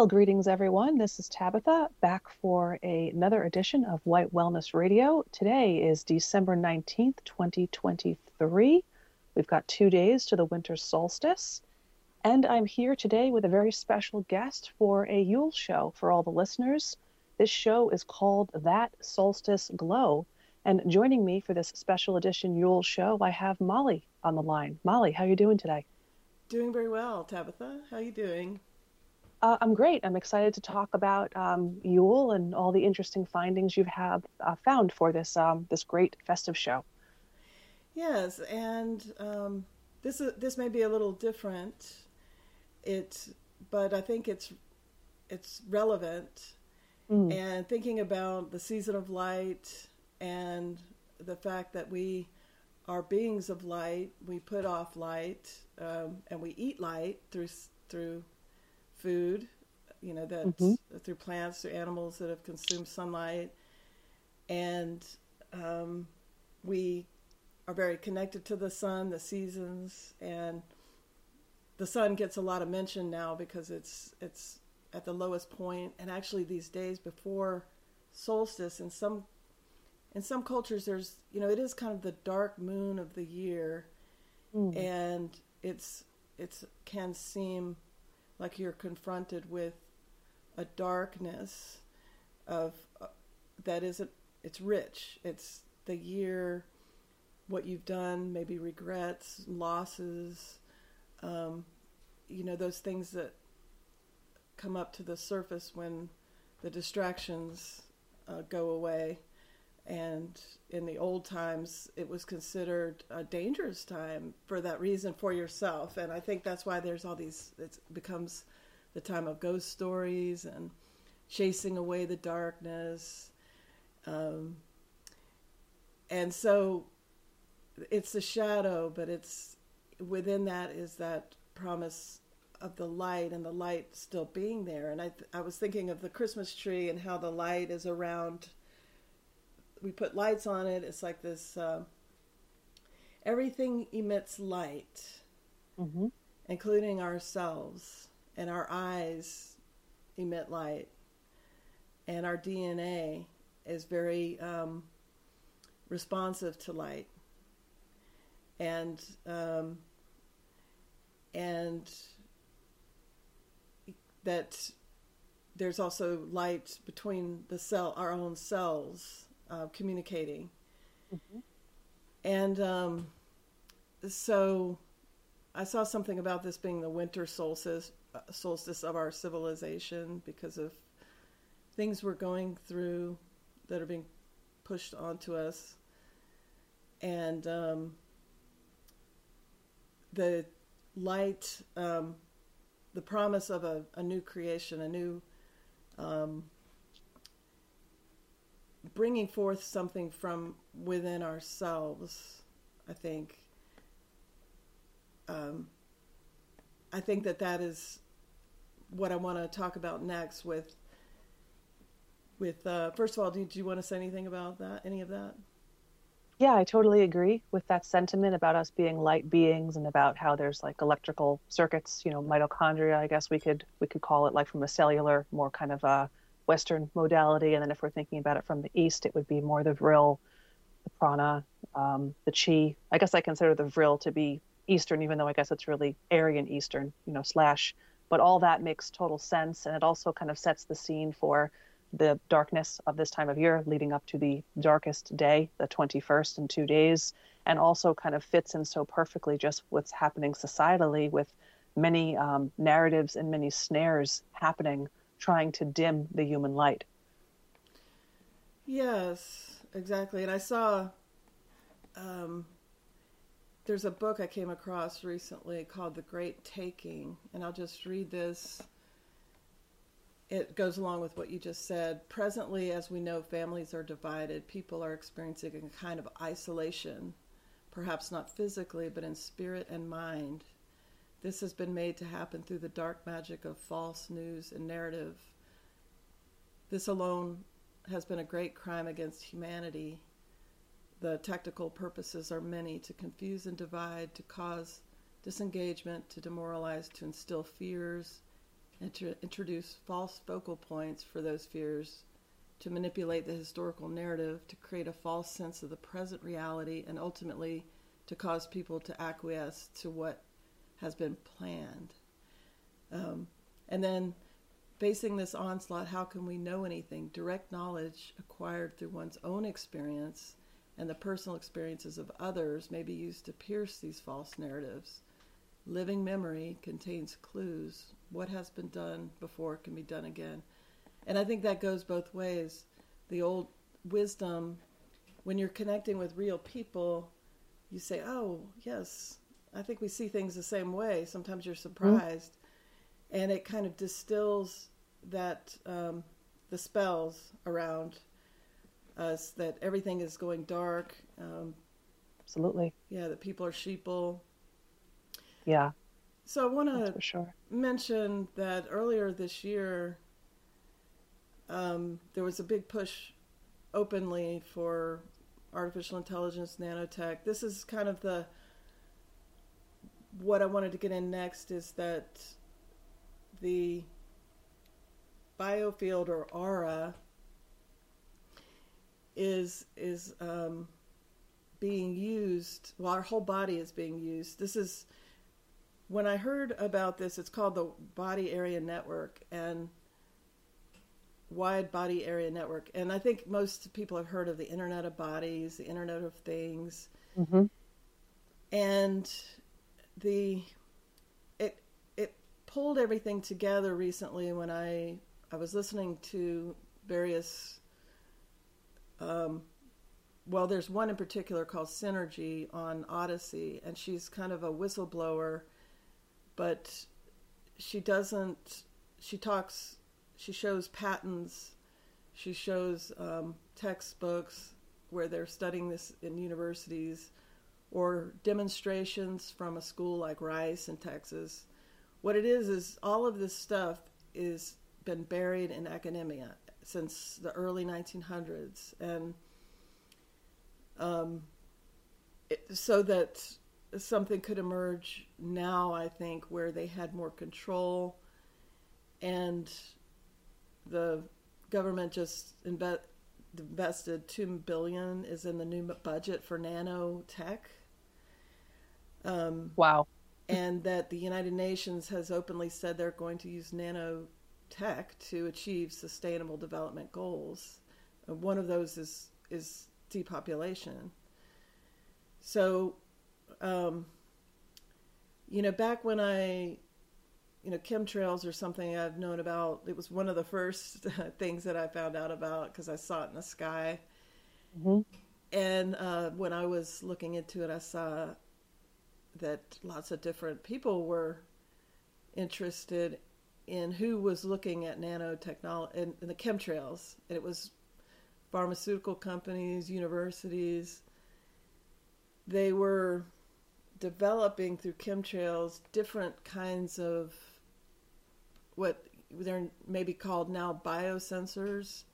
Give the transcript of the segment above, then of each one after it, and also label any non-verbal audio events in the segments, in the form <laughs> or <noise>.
Well, greetings everyone. This is Tabitha back for a, another edition of White Wellness Radio. Today is December 19th, 2023. We've got two days to the winter solstice. And I'm here today with a very special guest for a Yule show for all the listeners. This show is called That Solstice Glow. And joining me for this special edition Yule show, I have Molly on the line. Molly, how are you doing today? Doing very well, Tabitha. How are you doing? Uh, I'm great. I'm excited to talk about um, Yule and all the interesting findings you have uh, found for this um, this great festive show. Yes, and um, this is, this may be a little different. It, but I think it's it's relevant. Mm. And thinking about the season of light and the fact that we are beings of light, we put off light, um, and we eat light through through food, you know, that mm-hmm. through plants, through animals that have consumed sunlight. And um, we are very connected to the sun, the seasons, and the sun gets a lot of mention now because it's it's at the lowest point. And actually, these days before solstice, in some in some cultures, there's you know it is kind of the dark moon of the year, mm. and it's it's can seem like you're confronted with a darkness of uh, that isn't it's rich. It's the year what you've done maybe regrets losses um, you know those things that come up to the surface when the distractions uh, go away and in the old times it was considered a dangerous time for that reason for yourself. And i think that's why there's all these it becomes the time of ghost stories and chasing away the darkness. Um, and so it's the shadow but it's within that is that promise of the light and the light still being there. And i i was thinking of the christmas tree and how the light is around we put lights on it. It's like this. Uh, everything emits light, mm-hmm. including ourselves, and our eyes emit light, and our DNA is very um, responsive to light, and um, and that there's also light between the cell our own cells uh, communicating. Mm-hmm. And um, so I saw something about this being the winter solstice, uh, solstice of our civilization because of things we're going through that are being pushed onto us. And um, the light, um, the promise of a, a, new creation, a new um, bringing forth something from within ourselves, I think. Um, I think that that is what I want to talk about next. With, with uh, first of all, did you want to say anything about that? Any of that? Yeah, I totally agree with that sentiment about us being light beings and about how there's like electrical circuits, you know, mitochondria. I guess we could we could call it like from a cellular, more kind of a Western modality. And then if we're thinking about it from the East, it would be more the vril, the prana, um, the chi. I guess I consider the vril to be Eastern, even though I guess it's really Aryan Eastern, you know, slash. But all that makes total sense. And it also kind of sets the scene for the darkness of this time of year leading up to the darkest day, the 21st in two days, and also kind of fits in so perfectly just what's happening societally with many um, narratives and many snares happening trying to dim the human light. Yes, exactly. And I saw um, there's a book I came across recently called The Great Taking, and I'll just read this. It goes along with what you just said. Presently, as we know, families are divided. People are experiencing a kind of isolation, perhaps not physically, but in spirit and mind. This has been made to happen through the dark magic of false news and narrative. This alone has been a great crime against humanity. The tactical purposes are many to confuse and divide, to cause disengagement, to demoralize, to instill fears and to introduce false focal points for those fears, to manipulate the historical narrative, to create a false sense of the present reality, and ultimately to cause people to acquiesce to what has been planned. Um, and then facing this onslaught, how can we know anything? Direct knowledge acquired through one's own experience and the personal experiences of others may be used to pierce these false narratives. Living memory contains clues. What has been done before can be done again. And I think that goes both ways. The old wisdom, when you're connecting with real people, you say, Oh, yes, I think we see things the same way. Sometimes you're surprised. Mm-hmm. And it kind of distills that um, the spells around us that everything is going dark. Um, Absolutely. Yeah, that people are sheeple. Yeah. So I want to sure. mention that earlier this year, um, there was a big push openly for artificial intelligence, nanotech. This is kind of the what I wanted to get in next is that the biofield or aura is is um, being used. Well, our whole body is being used. This is when I heard about this. It's called the Body Area Network and Wide Body Area Network. And I think most people have heard of the Internet of Bodies, the Internet of Things, mm-hmm. and the it it pulled everything together recently when I I was listening to various um, well, there's one in particular called Synergy on Odyssey and she's kind of a whistleblower, but she doesn't. She talks. She shows patents. She shows um, textbooks where they're studying this in universities, or demonstrations from a school like Rice in Texas. What it is is all of this stuff is been buried in academia since the early 1900s, and um, it, so that something could emerge now. I think where they had more control, and the government just invested two billion is in the new budget for nanotech. Um, wow. And that the United Nations has openly said they're going to use nanotech to achieve sustainable development goals. Uh, one of those is is depopulation. So, um, you know, back when I, you know, chemtrails or something I've known about, it was one of the first <laughs> things that I found out about because I saw it in the sky. Mm-hmm. And uh, when I was looking into it, I saw that lots of different people were interested in who was looking at nanotechnology and, and the chemtrails. And it was pharmaceutical companies, universities. They were developing through chemtrails different kinds of what they're maybe called now biosensors.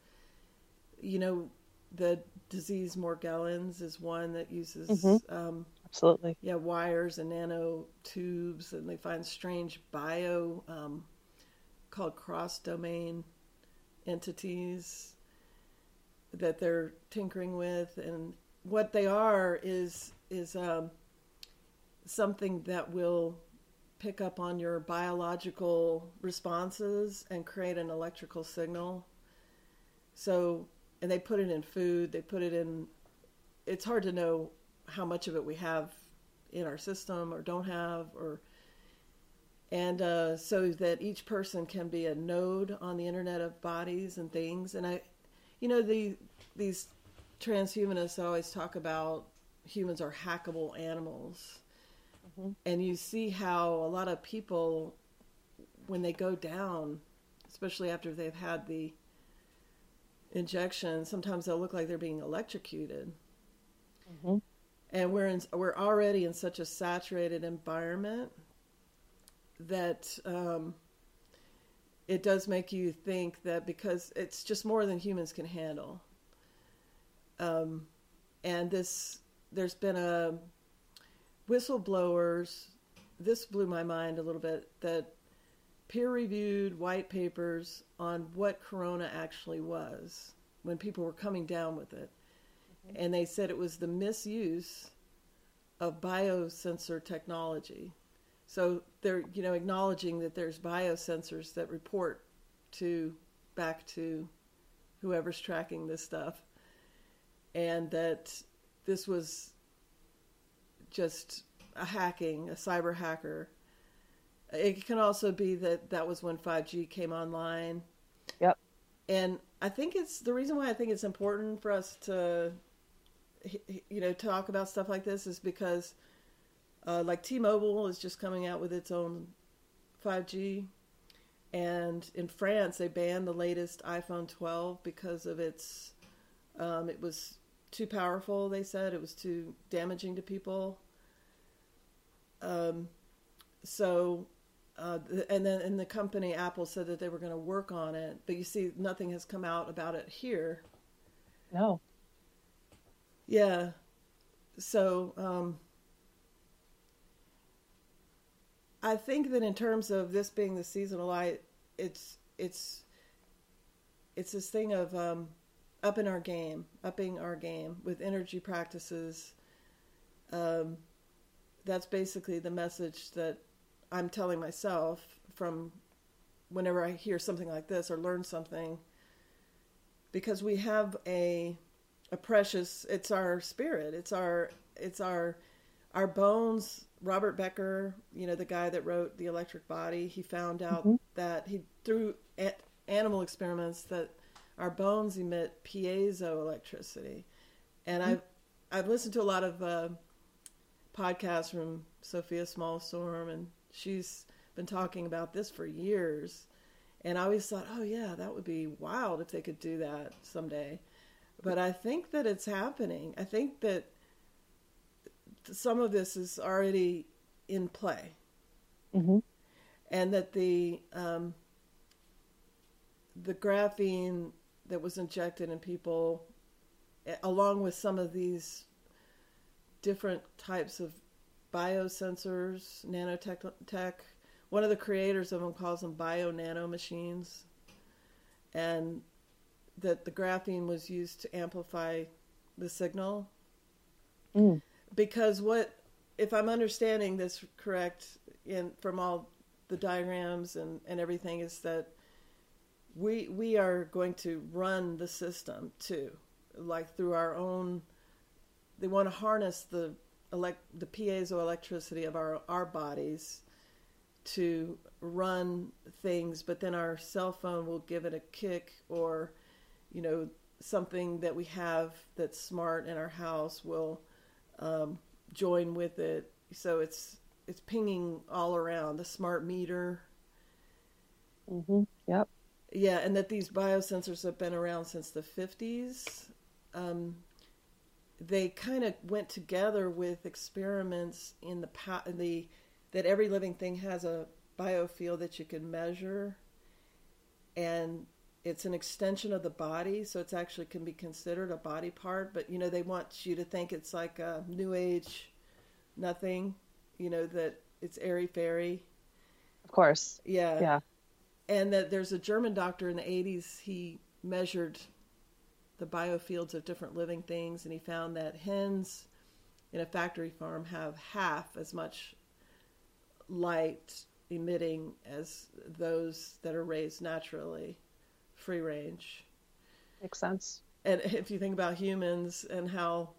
You know, the disease Morgellons is one that uses mm-hmm. um, absolutely. Yeah wires and nanotubes, and they find strange bio um, called cross domain entities that they're tinkering with and what they are is is um, something that will pick up on your biological responses and create an electrical signal. So and they put it in food they put it in it's hard to know how much of it we have in our system or don't have or and uh, so that each person can be a node on the internet of bodies and things and i you know the these transhumanists always talk about humans are hackable animals mm-hmm. and you see how a lot of people when they go down especially after they've had the injection sometimes they'll look like they're being electrocuted mm-hmm. And we're in, we're already in such a saturated environment that um, it does make you think that because it's just more than humans can handle. Um, and this, there's been a whistleblowers. This blew my mind a little bit that peer reviewed white papers on what corona actually was when people were coming down with it. And they said it was the misuse of biosensor technology. So they're, you know, acknowledging that there's biosensors that report to back to whoever's tracking this stuff. And that this was just a hacking, a cyber hacker. It can also be that that was when 5G came online. Yep. And I think it's the reason why I think it's important for us to, you know, talk about stuff like this is because, uh, like T-Mobile is just coming out with its own 5G, and in France they banned the latest iPhone 12 because of its, um, it was too powerful. They said it was too damaging to people. Um, so, uh, and then and the company Apple said that they were going to work on it, but you see, nothing has come out about it here. No. Yeah. So, um, I think that in terms of this being the seasonal light, it's it's it's this thing of um, upping our game, upping our game with energy practices. Um, that's basically the message that I'm telling myself from whenever I hear something like this or learn something. Because we have a a precious it's our spirit, it's our it's our our bones. Robert Becker, you know, the guy that wrote The Electric Body, he found out mm-hmm. that he through animal experiments that our bones emit piezoelectricity. And mm-hmm. I've I've listened to a lot of uh, podcasts from Sofia Smallstorm, and she's been talking about this for years. And I always thought, oh yeah, that would be wild if they could do that someday. But I think that it's happening. I think that some of this is already in play, mm-hmm. and that the um, the graphene that was injected in people, along with some of these different types of biosensors, nanotech. Tech. One of the creators of them calls them bio nano machines, and that the graphene was used to amplify the signal. Mm. Because what, if I'm understanding this correct, in from all the diagrams and, and everything, is that we we are going to run the system too, like through our own. They want to harness the elect the piezoelectricity of our our bodies to run things, but then our cell phone will give it a kick, or you know something that we have that's smart in our house will um, join with it. So it's it's pinging all around the smart meter. Mm-hmm. Yep. Yeah, and that these biosensors have been around since the 50s. Um, they kind of went together with experiments in the the that every living thing has a biofield that you can measure, and it's an extension of the body, so it's actually can be considered a body part. But you know, they want you to think it's like a new age, nothing. You know that it's airy fairy. Of course. Yeah. Yeah and that there's a German doctor in the 80s. He measured the biofields of different living things, and he found that hens in a factory farm have half as much light emitting as those that are raised naturally, free range. Makes sense. And if you think about humans and how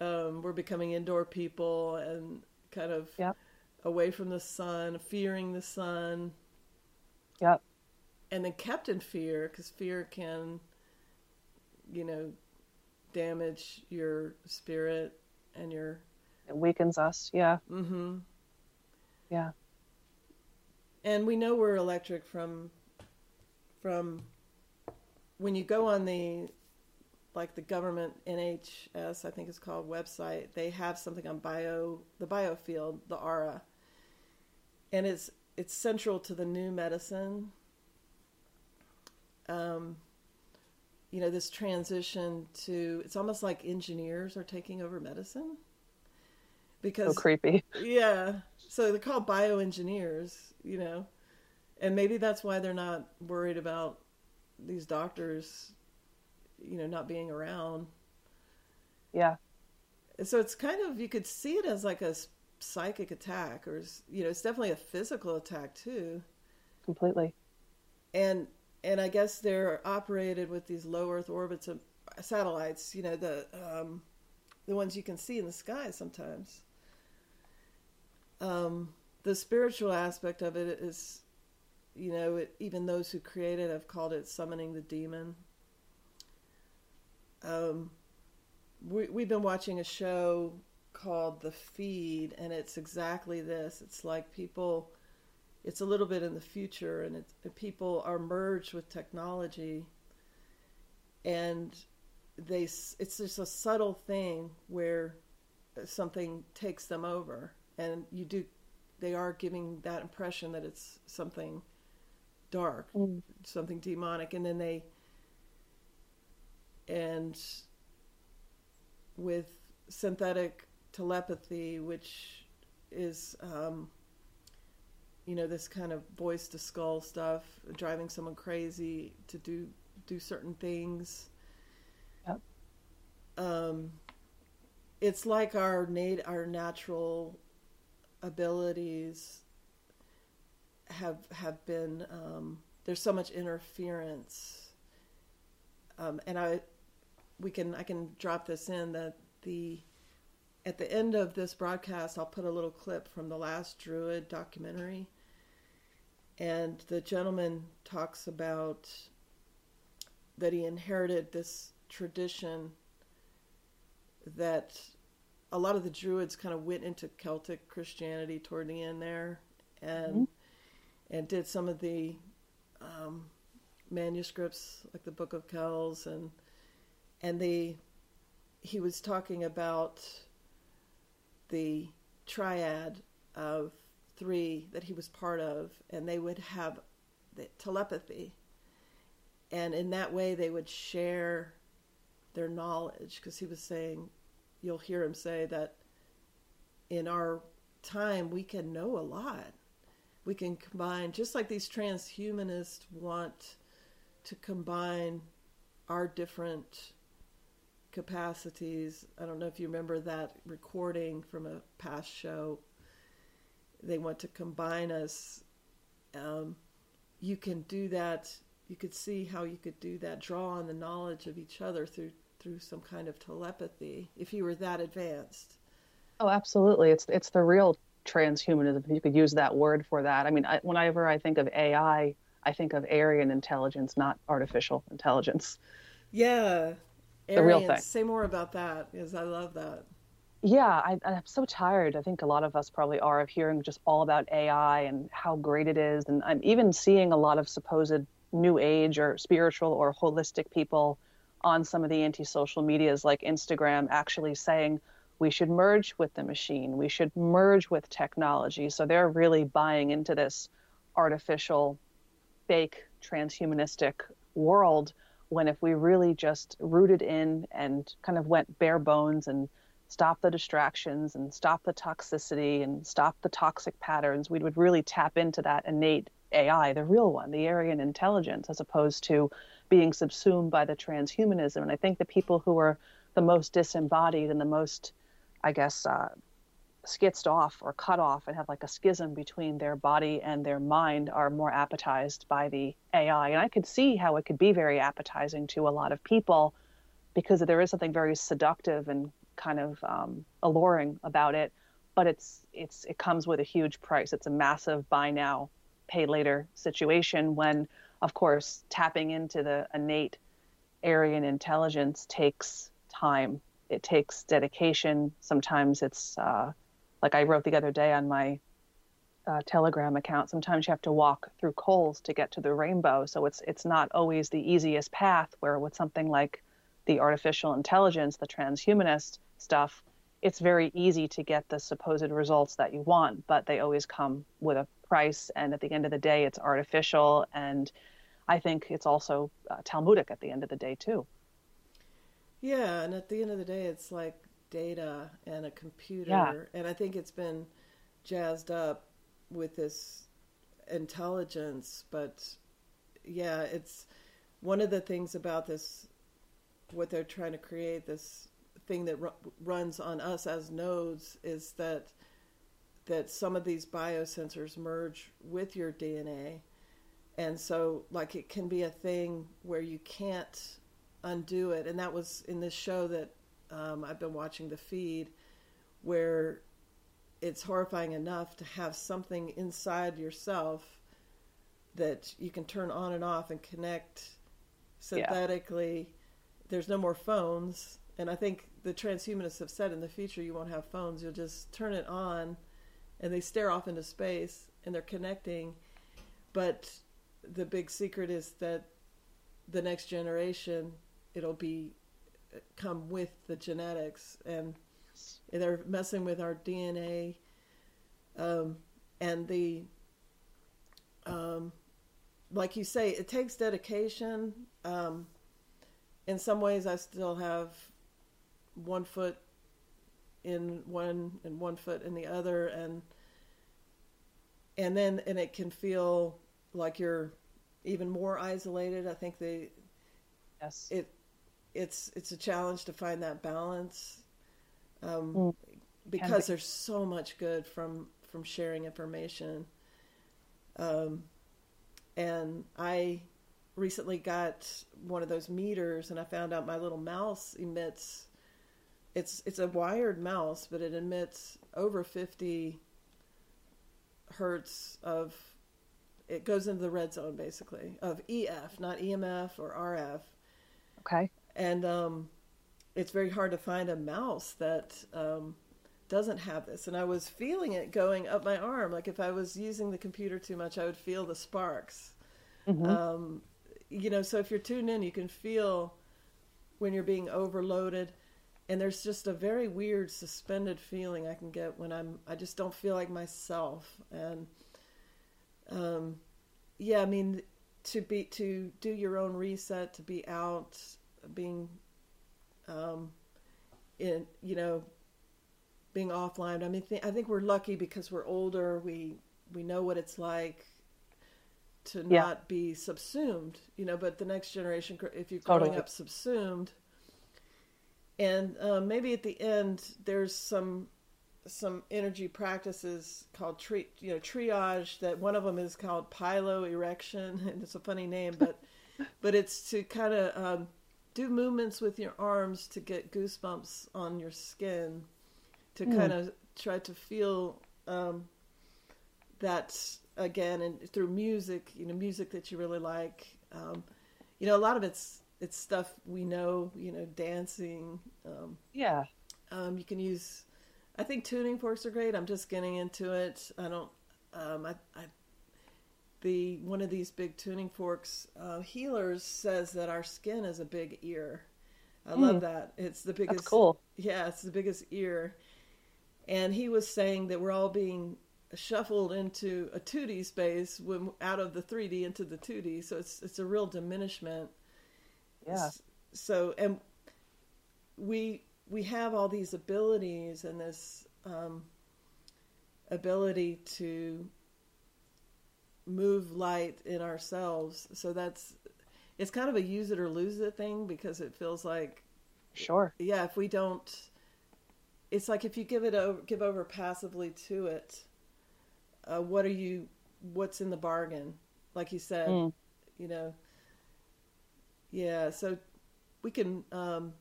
um, we're becoming indoor people and kind of yep. away from the sun, fearing the sun, Yep. And then kept in fear because fear can, you know, damage your spirit and your. It weakens us. Yeah. Mm-hmm. Yeah. And we know we're electric from, from, when you go on the, like the government NHS, I think it's called website. They have something on bio, the biofield, the aura, and it's it's central to the new medicine. Um, you know, this transition to it's almost like engineers are taking over medicine because so creepy. Yeah, so they're called bioengineers. You know, and maybe that's why they're not worried about these doctors, you know, not being around. Yeah. So it's kind of you could see it as like a psychic attack, or you know, it's definitely a physical attack too. Completely. And and I guess they're operated with these low Earth orbits of satellites. You know, the um, the ones you can see in the sky sometimes. Um, the spiritual aspect of it is, you know, it, even those who created have called it summoning the demon. Um, we, we've been watching a show called The Feed, and it's exactly this. It's like people, it's a little bit in the future, and it's, people are merged with technology, and they it's just a subtle thing where something takes them over, and you do, they are giving that impression that it's something dark, mm. something demonic, and then they and with synthetic telepathy, which is, um, you know, this kind of voice to skull stuff, driving someone crazy to do do certain things. Yep. Um, it's like our nat- our natural abilities have have been um, there's so much interference, um, and I we can I can drop this in that the at the end of this broadcast I'll put a little clip from the last Druid documentary, and the gentleman talks about that he inherited this tradition that a lot of the Druids kind of went into Celtic Christianity toward the end there, and mm-hmm. And did some of the um, manuscripts like the Book of Kells and and the he was talking about the triad of three that he was part of, and they would have the telepathy, and in that way they would share their knowledge because he was saying, you'll hear him say that in our time we can know a lot. We can combine, just like these transhumanists want to combine our different capacities. I don't know if you remember that recording from a past show. They want to combine us. Um, you can do that. You could see how you could do that. Draw on the knowledge of each other through through some kind of telepathy. If you were that advanced. Oh, absolutely. It's it's the real transhumanism. You could use that word for that. I mean, I, whenever I think of AI, I think of Aryan intelligence, not artificial intelligence. Yeah, the real thing. Say more about that because I love that. Yeah, I, I'm so tired. I think a lot of us probably are of hearing just all about AI and how great it is. And I'm even seeing a lot of supposed new age or spiritual or holistic people on some of the anti-social medias like Instagram actually saying we should merge with the machine, we should merge with technology. So they're really buying into this artificial, fake, transhumanistic world when if we really just rooted in and kind of went bare bones and stop the distractions and stop the toxicity and stop the toxic patterns, we would really tap into that innate AI, the real one, the Aryan intelligence, as opposed to being subsumed by the transhumanism. And I think the people who are the most disembodied and the most, I guess, uh, skitzed off or cut off and have like a schism between their body and their mind are more appetized by the AI. And I could see how it could be very appetizing to a lot of people because there is something very seductive and kind of um, alluring about it. But it's it's it comes with a huge price. It's a massive buy now, pay later situation. When, of course, tapping into the innate Aryan intelligence takes time. It takes dedication. Sometimes it's uh, like I wrote the other day on my uh, Telegram account, sometimes you have to walk through coals to get to the rainbow. So it's it's not always the easiest path. Where with something like the artificial intelligence, the transhumanist stuff, it's very easy to get the supposed results that you want, but they always come with a price. And at the end of the day, it's artificial, and I think it's also uh, Talmudic at the end of the day too. Yeah, and at the end of the day, it's like data and a computer. Yeah. And I think it's been jazzed up with this intelligence, but yeah, it's one of the things about this, what they're trying to create, this thing that runs on us as nodes, is that that some of these biosensors merge with your DNA, and so like it can be a thing where you can't undo it, and that was in this show that um, I've been watching the feed, where it's horrifying enough to have something inside yourself that you can turn on and off and connect synthetically. Yeah. There's no more phones. And I think the transhumanists have said in the future you won't have phones. You'll just turn it on and they stare off into space and they're connecting. But the big secret is that the next generation, it'll be come with the genetics and they're messing with our DNA um, and the um, like you say, it takes dedication. Um, in some ways, I still have one foot in one and one foot in the other, and and then and it can feel like you're even more isolated. I think they yes it it's it's a challenge to find that balance um, mm. because be. there's so much good from from sharing information. Um, and I recently got one of those meters, and I found out my little mouse emits. It's it's a wired mouse, but it emits over fifty hertz of. It goes into the red zone basically of EF, not EMF or RF. Okay. And um, it's very hard to find a mouse that um, doesn't have this. And I was feeling it going up my arm. Like if I was using the computer too much, I would feel the sparks. Mm-hmm. Um, you know, so if you're tuned in, you can feel when you're being overloaded. And there's just a very weird suspended feeling I can get when I'm, I just don't feel like myself. And, um, yeah, I mean, to be, to do your own reset, to be out, being, um, in, you know, being offline. I mean, th- I think we're lucky because we're older. We we know what it's like to yeah. not be subsumed, you know. But the next generation, if you're growing totally. up subsumed, and um, maybe at the end there's some some energy practices called tri- you know triage. That one of them is called piloerection, <laughs> and it's a funny name, but but it's to kind of um, do movements with your arms to get goosebumps on your skin to mm. kind of try to feel um, that again and through music you know music that you really like um, you know a lot of it's it's stuff we know you know dancing um, yeah. um, you can use i think tuning forks are great. I'm just getting into it. I don't um, I, I, the one of these big tuning forks uh, healers says that our skin is a big ear i mm. love that it's the biggest That's cool yeah it's the biggest ear and he was saying that we're all being shuffled into a 2D space when out of the 3D into the 2D. So it's it's a real diminishment. Yeah. So and we we have all these abilities and this um, ability to move light in ourselves. So that's it's kind of a use it or lose it thing because it feels like sure. Yeah, if we don't it's like if you give it over, give over passively to it, uh, what are you? What's in the bargain? Like you said, mm. you know. Yeah, so we can um,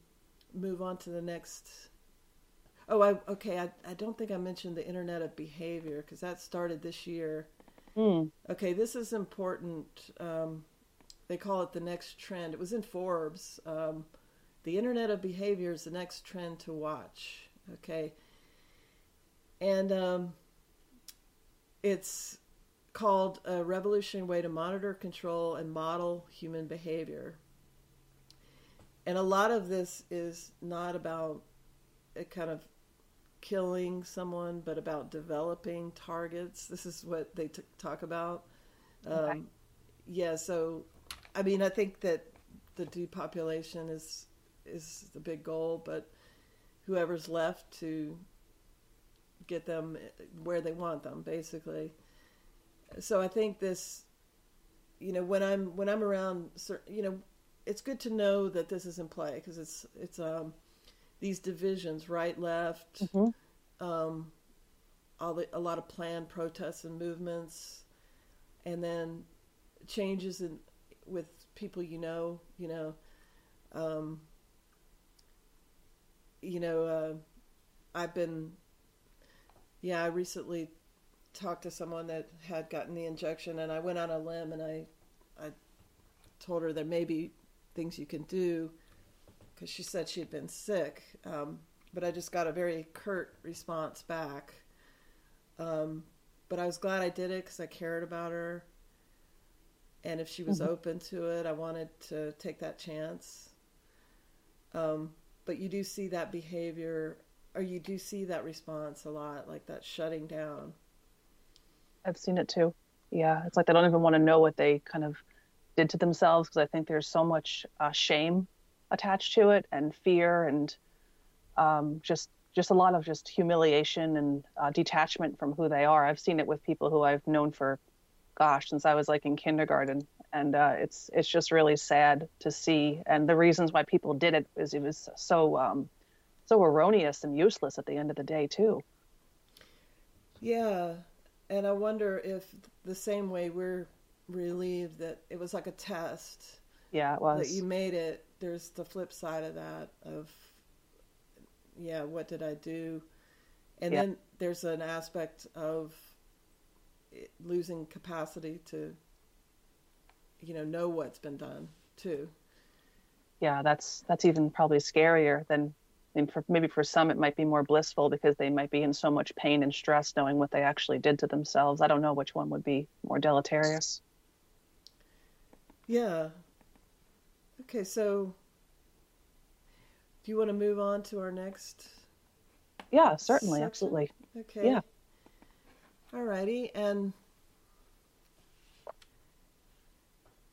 move on to the next. Oh, I okay. I I don't think I mentioned the Internet of Behavior because that started this year. Mm. Okay, this is important. Um, they call it the next trend. It was in Forbes. Um, the Internet of Behavior is the next trend to watch. Okay. And um, it's called a revolutionary way to monitor, control, and model human behavior. And a lot of this is not about a kind of killing someone, but about developing targets. This is what they t- talk about. Okay. Um, yeah, so I mean, I think that the depopulation is is the big goal, but whoever's left to get them where they want them, basically. So I think this, you know, when I'm when I'm around, you know, it's good to know that this is in play because it's it's um these divisions, right, left, mm-hmm. um, all the, a lot of planned protests and movements, and then changes in with people you know, you know, um, you know, uh, I've been, yeah, I recently talked to someone that had gotten the injection, and I went on a limb and I, I told her there may be things you can do because she said she had been sick. Um, but I just got a very curt response back. Um, but I was glad I did it because I cared about her. And if she was mm-hmm. open to it, I wanted to take that chance. Um, but you do see that behavior, or you do see that response a lot, like that shutting down. I've seen it too. Yeah, it's like they don't even want to know what they kind of did to themselves because I think there's so much uh, shame attached to it and fear and um, just just a lot of just humiliation and uh, detachment from who they are. I've seen it with people who I've known for, gosh, since I was like in kindergarten, and uh, it's it's just really sad to see. And the reasons why people did it is it was so um, so erroneous and useless at the end of the day too. Yeah, and I wonder if the same way we're relieved that it was like a test. Yeah, it was. That you made it there's the flip side of that of yeah what did i do? And yeah. then there's an aspect of losing capacity to you know know what's been done too. Yeah that's that's even probably scarier than and for, maybe for some it might be more blissful because they might be in so much pain and stress knowing what they actually did to themselves. I don't know which one would be more deleterious. Yeah Okay, so do you want to move on to our next? Yeah, certainly, section? absolutely. Okay. Yeah. All righty, and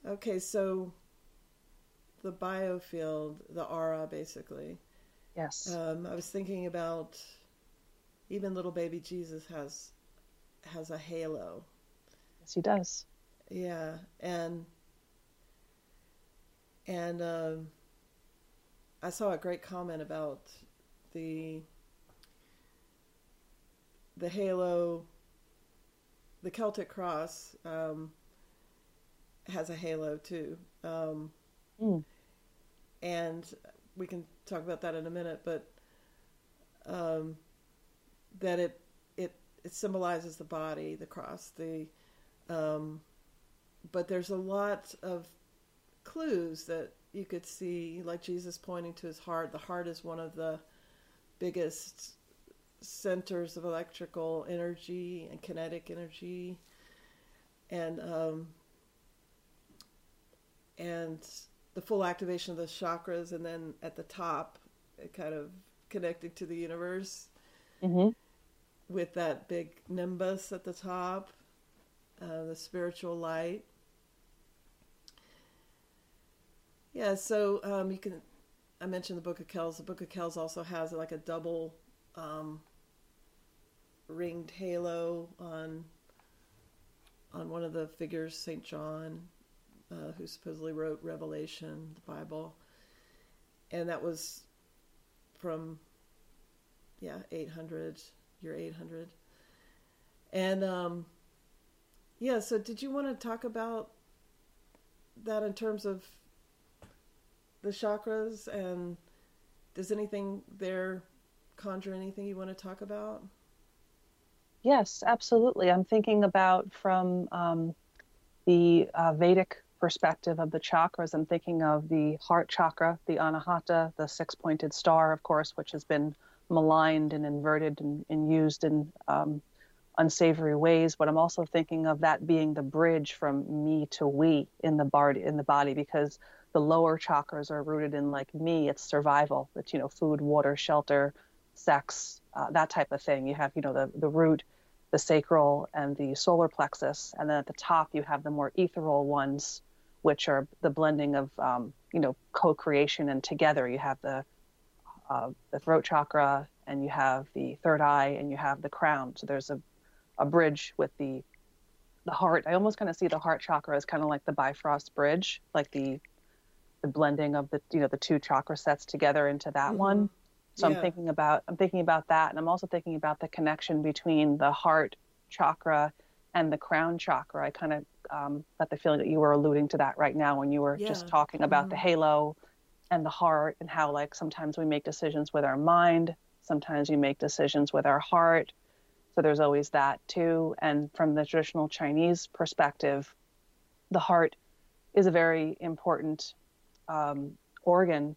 okay, so the biofield, the aura, basically. Yes. Um, I was thinking about even little baby Jesus has has a halo. Yes, he does. Yeah, and and um, I saw a great comment about the the halo, the Celtic cross um, has a halo too, um, mm. and we can talk about that in a minute. But um, that it it it symbolizes the body, the cross, the um, but there's a lot of clues that you could see, like Jesus pointing to his heart. The heart is one of the biggest centers of electrical energy and kinetic energy, and um, and the full activation of the chakras, and then at the top, it kind of connected to the universe mm-hmm. with that big nimbus at the top, uh, the spiritual light Yeah, so um, you can. I mentioned the Book of Kells. The Book of Kells also has like a double um, ringed halo on on one of the figures, Saint John, uh, who supposedly wrote Revelation, the Bible, and that was from yeah 800 year 800 and um, yeah so did you want to talk about that in terms of the chakras and does anything there conjure anything you want to talk about? Yes, absolutely. I'm thinking about from um, the uh, Vedic perspective of the chakras. I'm thinking of the heart chakra, the Anahata, the six pointed star, of course, which has been maligned and inverted and, and used in um, unsavory ways. But I'm also thinking of that being the bridge from me to we in the body, in the body, because the lower chakras are rooted in like me it's survival it's you know food water shelter sex uh, that type of thing. You have you know the the root the sacral and the solar plexus and then at the top you have the more ethereal ones which are the blending of um, you know co-creation and together. You have the uh, the throat chakra and you have the third eye and you have the crown. So there's a, a bridge with the the heart. I almost kind of see the heart chakra as kind of like the Bifrost bridge, like the the blending of the you know the two chakra sets together into that mm-hmm. one. So yeah. I'm thinking about I'm thinking about that, and I'm also thinking about the connection between the heart chakra and the crown chakra. I kind of um, got the feeling that you were alluding to that right now when you were yeah. just talking about mm-hmm. the halo and the heart and how like sometimes we make decisions with our mind, sometimes we make decisions with our heart. So there's always that too. And from the traditional Chinese perspective, the heart is a very important um, organ.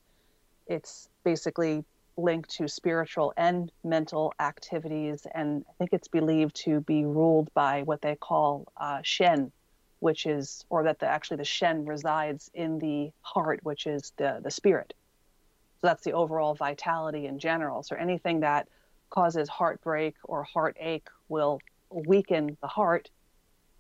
It's basically linked to spiritual and mental activities, and I think it's believed to be ruled by what they call uh, Shen, which is, or that the, actually the Shen resides in the heart, which is the the spirit. So that's the overall vitality in general. So anything that causes heartbreak or heartache will weaken the heart,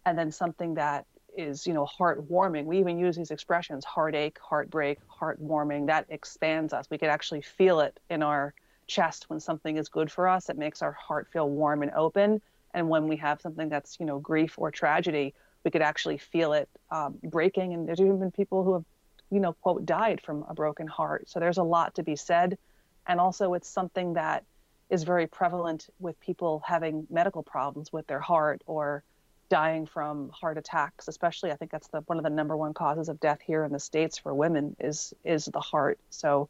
and then something that is you know heartwarming. We even use these expressions heartache heartbreak heartwarming that expands us. We can actually feel it in our chest when something is good for us. It makes our heart feel warm and open. And when we have something that's you know grief or tragedy we could actually feel it um, breaking. And there's even been people who have you know quote died from a broken heart. So there's a lot to be said. And also it's something that is very prevalent with people having medical problems with their heart or dying from heart attacks especially i think that's the one of the number one causes of death here in the states for women is is the heart so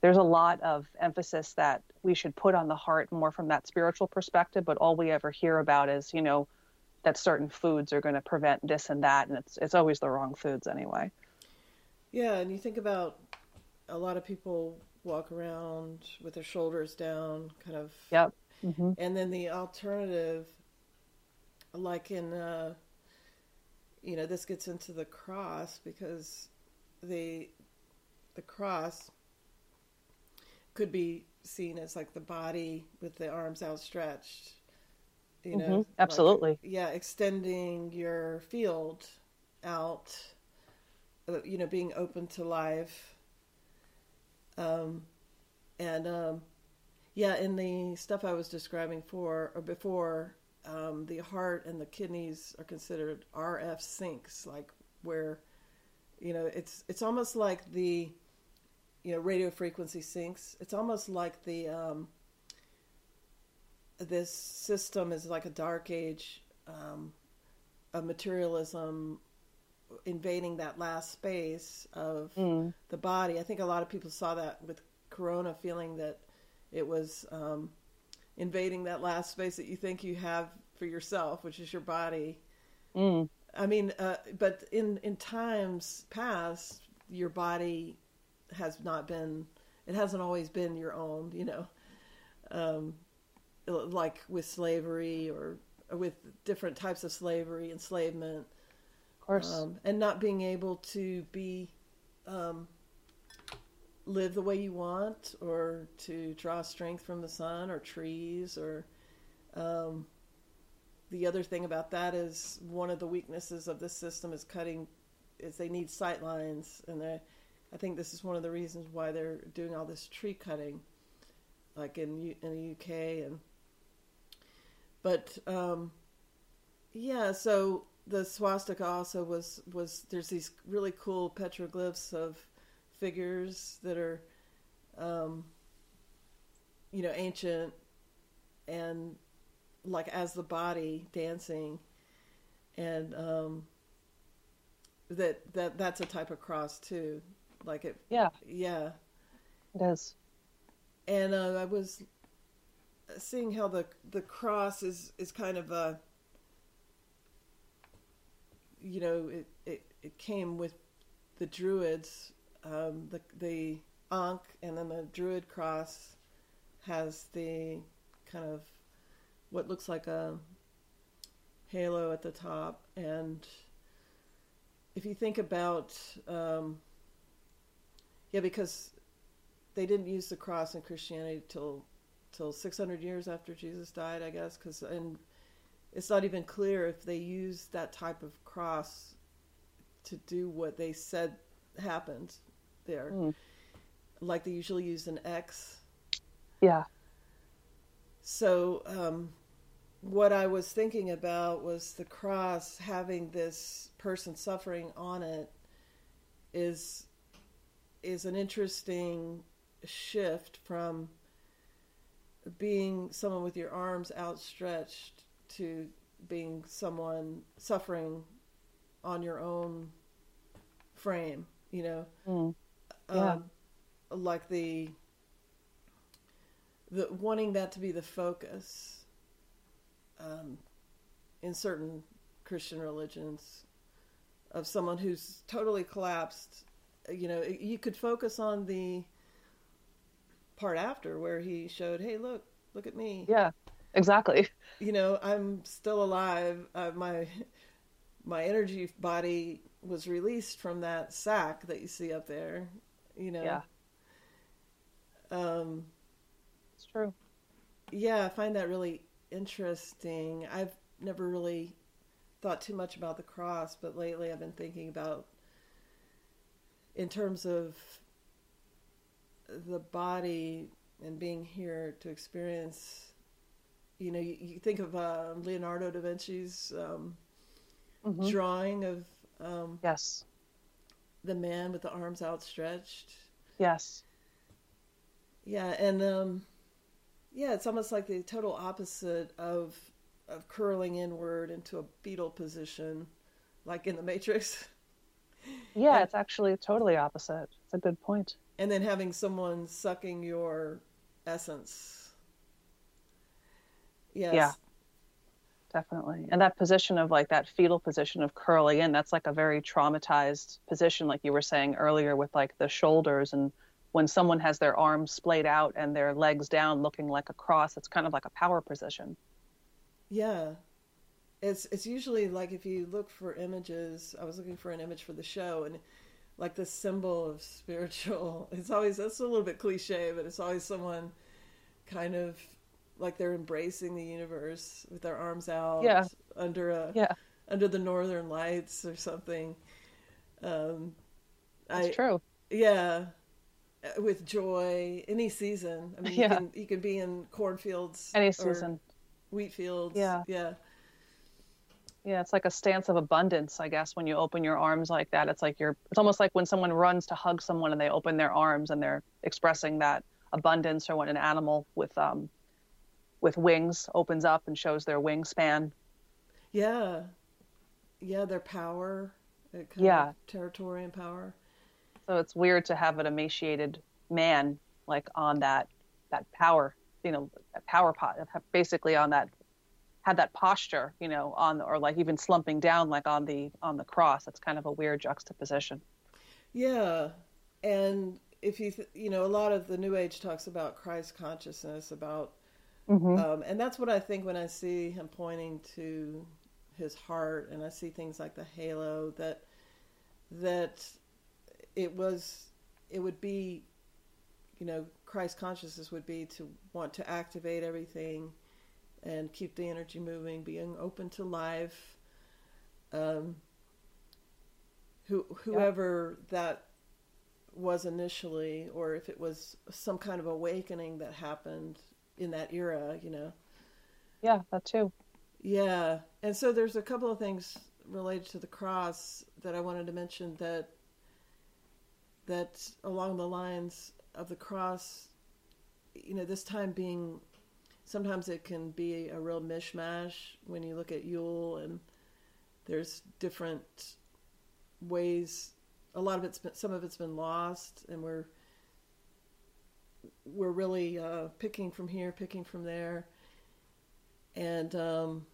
there's a lot of emphasis that we should put on the heart more from that spiritual perspective but all we ever hear about is you know that certain foods are going to prevent this and that and it's it's always the wrong foods anyway yeah and you think about a lot of people walk around with their shoulders down kind of yep mm-hmm. and then the alternative like in uh, you know this gets into the cross because the the cross could be seen as like the body with the arms outstretched you know mm-hmm. absolutely like, yeah extending your field out uh, you know being open to life um and um yeah in the stuff i was describing for or before um, the heart and the kidneys are considered RF sinks, like where, you know, it's it's almost like the, you know, radio frequency sinks. It's almost like the um, this system is like a dark age um, of materialism invading that last space of mm. the body. I think a lot of people saw that with Corona, feeling that it was. Um, invading that last space that you think you have for yourself, which is your body. Mm. I mean, uh, but in in times past, your body has not been. It hasn't always been your own. You know, um, like with slavery or, or, with different types of slavery, enslavement. Of course, um, and not being able to be. Um, live the way you want or to draw strength from the sun or trees or um, the other thing about that is one of the weaknesses of this system is cutting is they need sight lines. And I think this is one of the reasons why they're doing all this tree cutting like in in the UK and but um, yeah so the swastika also was was there's these really cool petroglyphs of figures that are, um, you know, ancient and like as the body dancing, and um, that that that's a type of cross too. Like it, yeah, yeah, it is. And uh, I was seeing how the the cross is is kind of a you know it, it, it came with the druids um, the the Ankh and then the Druid cross has the kind of what looks like a halo at the top, and if you think about um, yeah, because they didn't use the cross in Christianity till till 600 years after Jesus died, I guess, because and it's not even clear if they used that type of cross to do what they said happened there. Mm. Like they usually use an X. Yeah. So, um, what I was thinking about was the cross having this person suffering on it is is an interesting shift from being someone with your arms outstretched to being someone suffering on your own frame, you know. Mm. Yeah. Um, like the the wanting that to be the focus um, in certain Christian religions of someone who's totally collapsed. You know, you could focus on the part after where he showed, "Hey, look, look at me." Yeah, exactly. <laughs> You know, I'm still alive. Uh, my my energy body was released from that sack that you see up there. You know. Yeah. Um, it's true. Yeah, I find that really interesting. I've never really thought too much about the cross, but lately I've been thinking about in terms of the body and being here to experience you know you, you think of uh, leonardo da vinci's um, mm-hmm. drawing of um, yes the man with the arms outstretched yes yeah and um, yeah, it's almost like the total opposite of of curling inward into a beetle position, like in the Matrix. <laughs> Yeah, and, it's actually totally opposite. It's a good point. And then having someone sucking your essence. Yes. Yeah. Definitely. And that position of like that fetal position of curling in, that's like a very traumatized position, like you were saying earlier, with like the shoulders. And when someone has their arms splayed out and their legs down looking like a cross it's kind of like a power position. Yeah. It's it's usually like if you look for images i was looking for an image for the show and like the symbol of spiritual <laughs> it's always that's a little bit cliche but it's always someone kind of like they're embracing the universe with their arms out yeah. under a yeah. under the northern lights or something um that's I, true yeah with joy any season. I mean, yeah. you can you can be in cornfields any season, wheat fields. Yeah, yeah, yeah. It's like a stance of abundance, I guess. When you open your arms like that, it's like you're. It's almost like when someone runs to hug someone and they open their arms and they're expressing that abundance, or when an animal with um with wings opens up and shows their wingspan. Yeah, yeah, their power. Uh, yeah, territory and power. So it's weird to have an emaciated man like on that that power, you know, power pot, basically on that had that posture, you know, on or like even slumping down like on the on the cross. It's kind of a weird juxtaposition. Yeah, and if you th- you know a lot of the New Age talks about Christ consciousness, about mm-hmm. um, and that's what I think when I see him pointing to his heart, and I see things like the halo that that it was it would be you know christ consciousness would be to want to activate everything and keep the energy moving being open to life um, who, whoever yeah. that was initially or if it was some kind of awakening that happened in that era you know? Yeah that too. Yeah and so there's a couple of things related to the cross that i wanted to mention that that along the lines of the cross, you know, this time being sometimes it can be a real mishmash when you look at Yule and there's different ways a lot of it's been some of it's been lost and we're we're really uh, picking from here picking from there and um,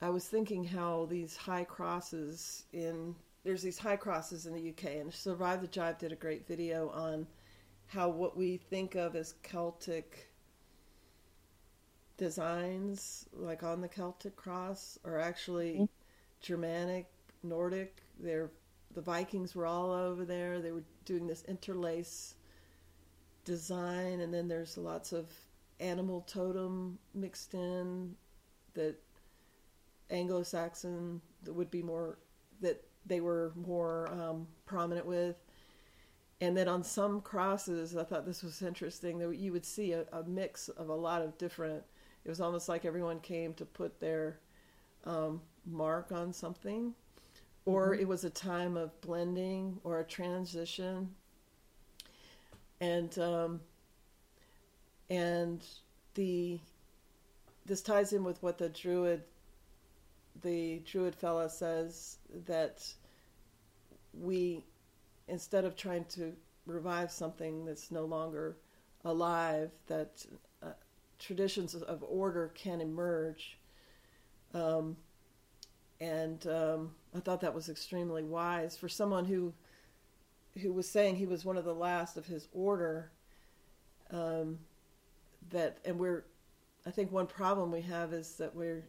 I was thinking how these high crosses in there's these high crosses in the UK, and Survive the Jive did a great video on how what we think of as Celtic designs, like on the Celtic cross, are actually mm-hmm. Germanic, Nordic. They're the Vikings were all over there. They were doing this interlace design, and then there's lots of animal totem mixed in that Anglo-Saxon that would be more that they were more um, prominent with. And then on some crosses, I thought this was interesting that you would see a, a, mix of a lot of different it was almost like everyone came to put their um, mark on something, or mm-hmm. it was a time of blending or a transition. And um, and the this ties in with what the druid the druid fella says that we instead of trying to revive something that's no longer alive that uh, traditions of order can emerge. Um, and um, I thought that was extremely wise. For someone who who was saying he was one of the last of his order um, that and we're I think one problem we have is that we're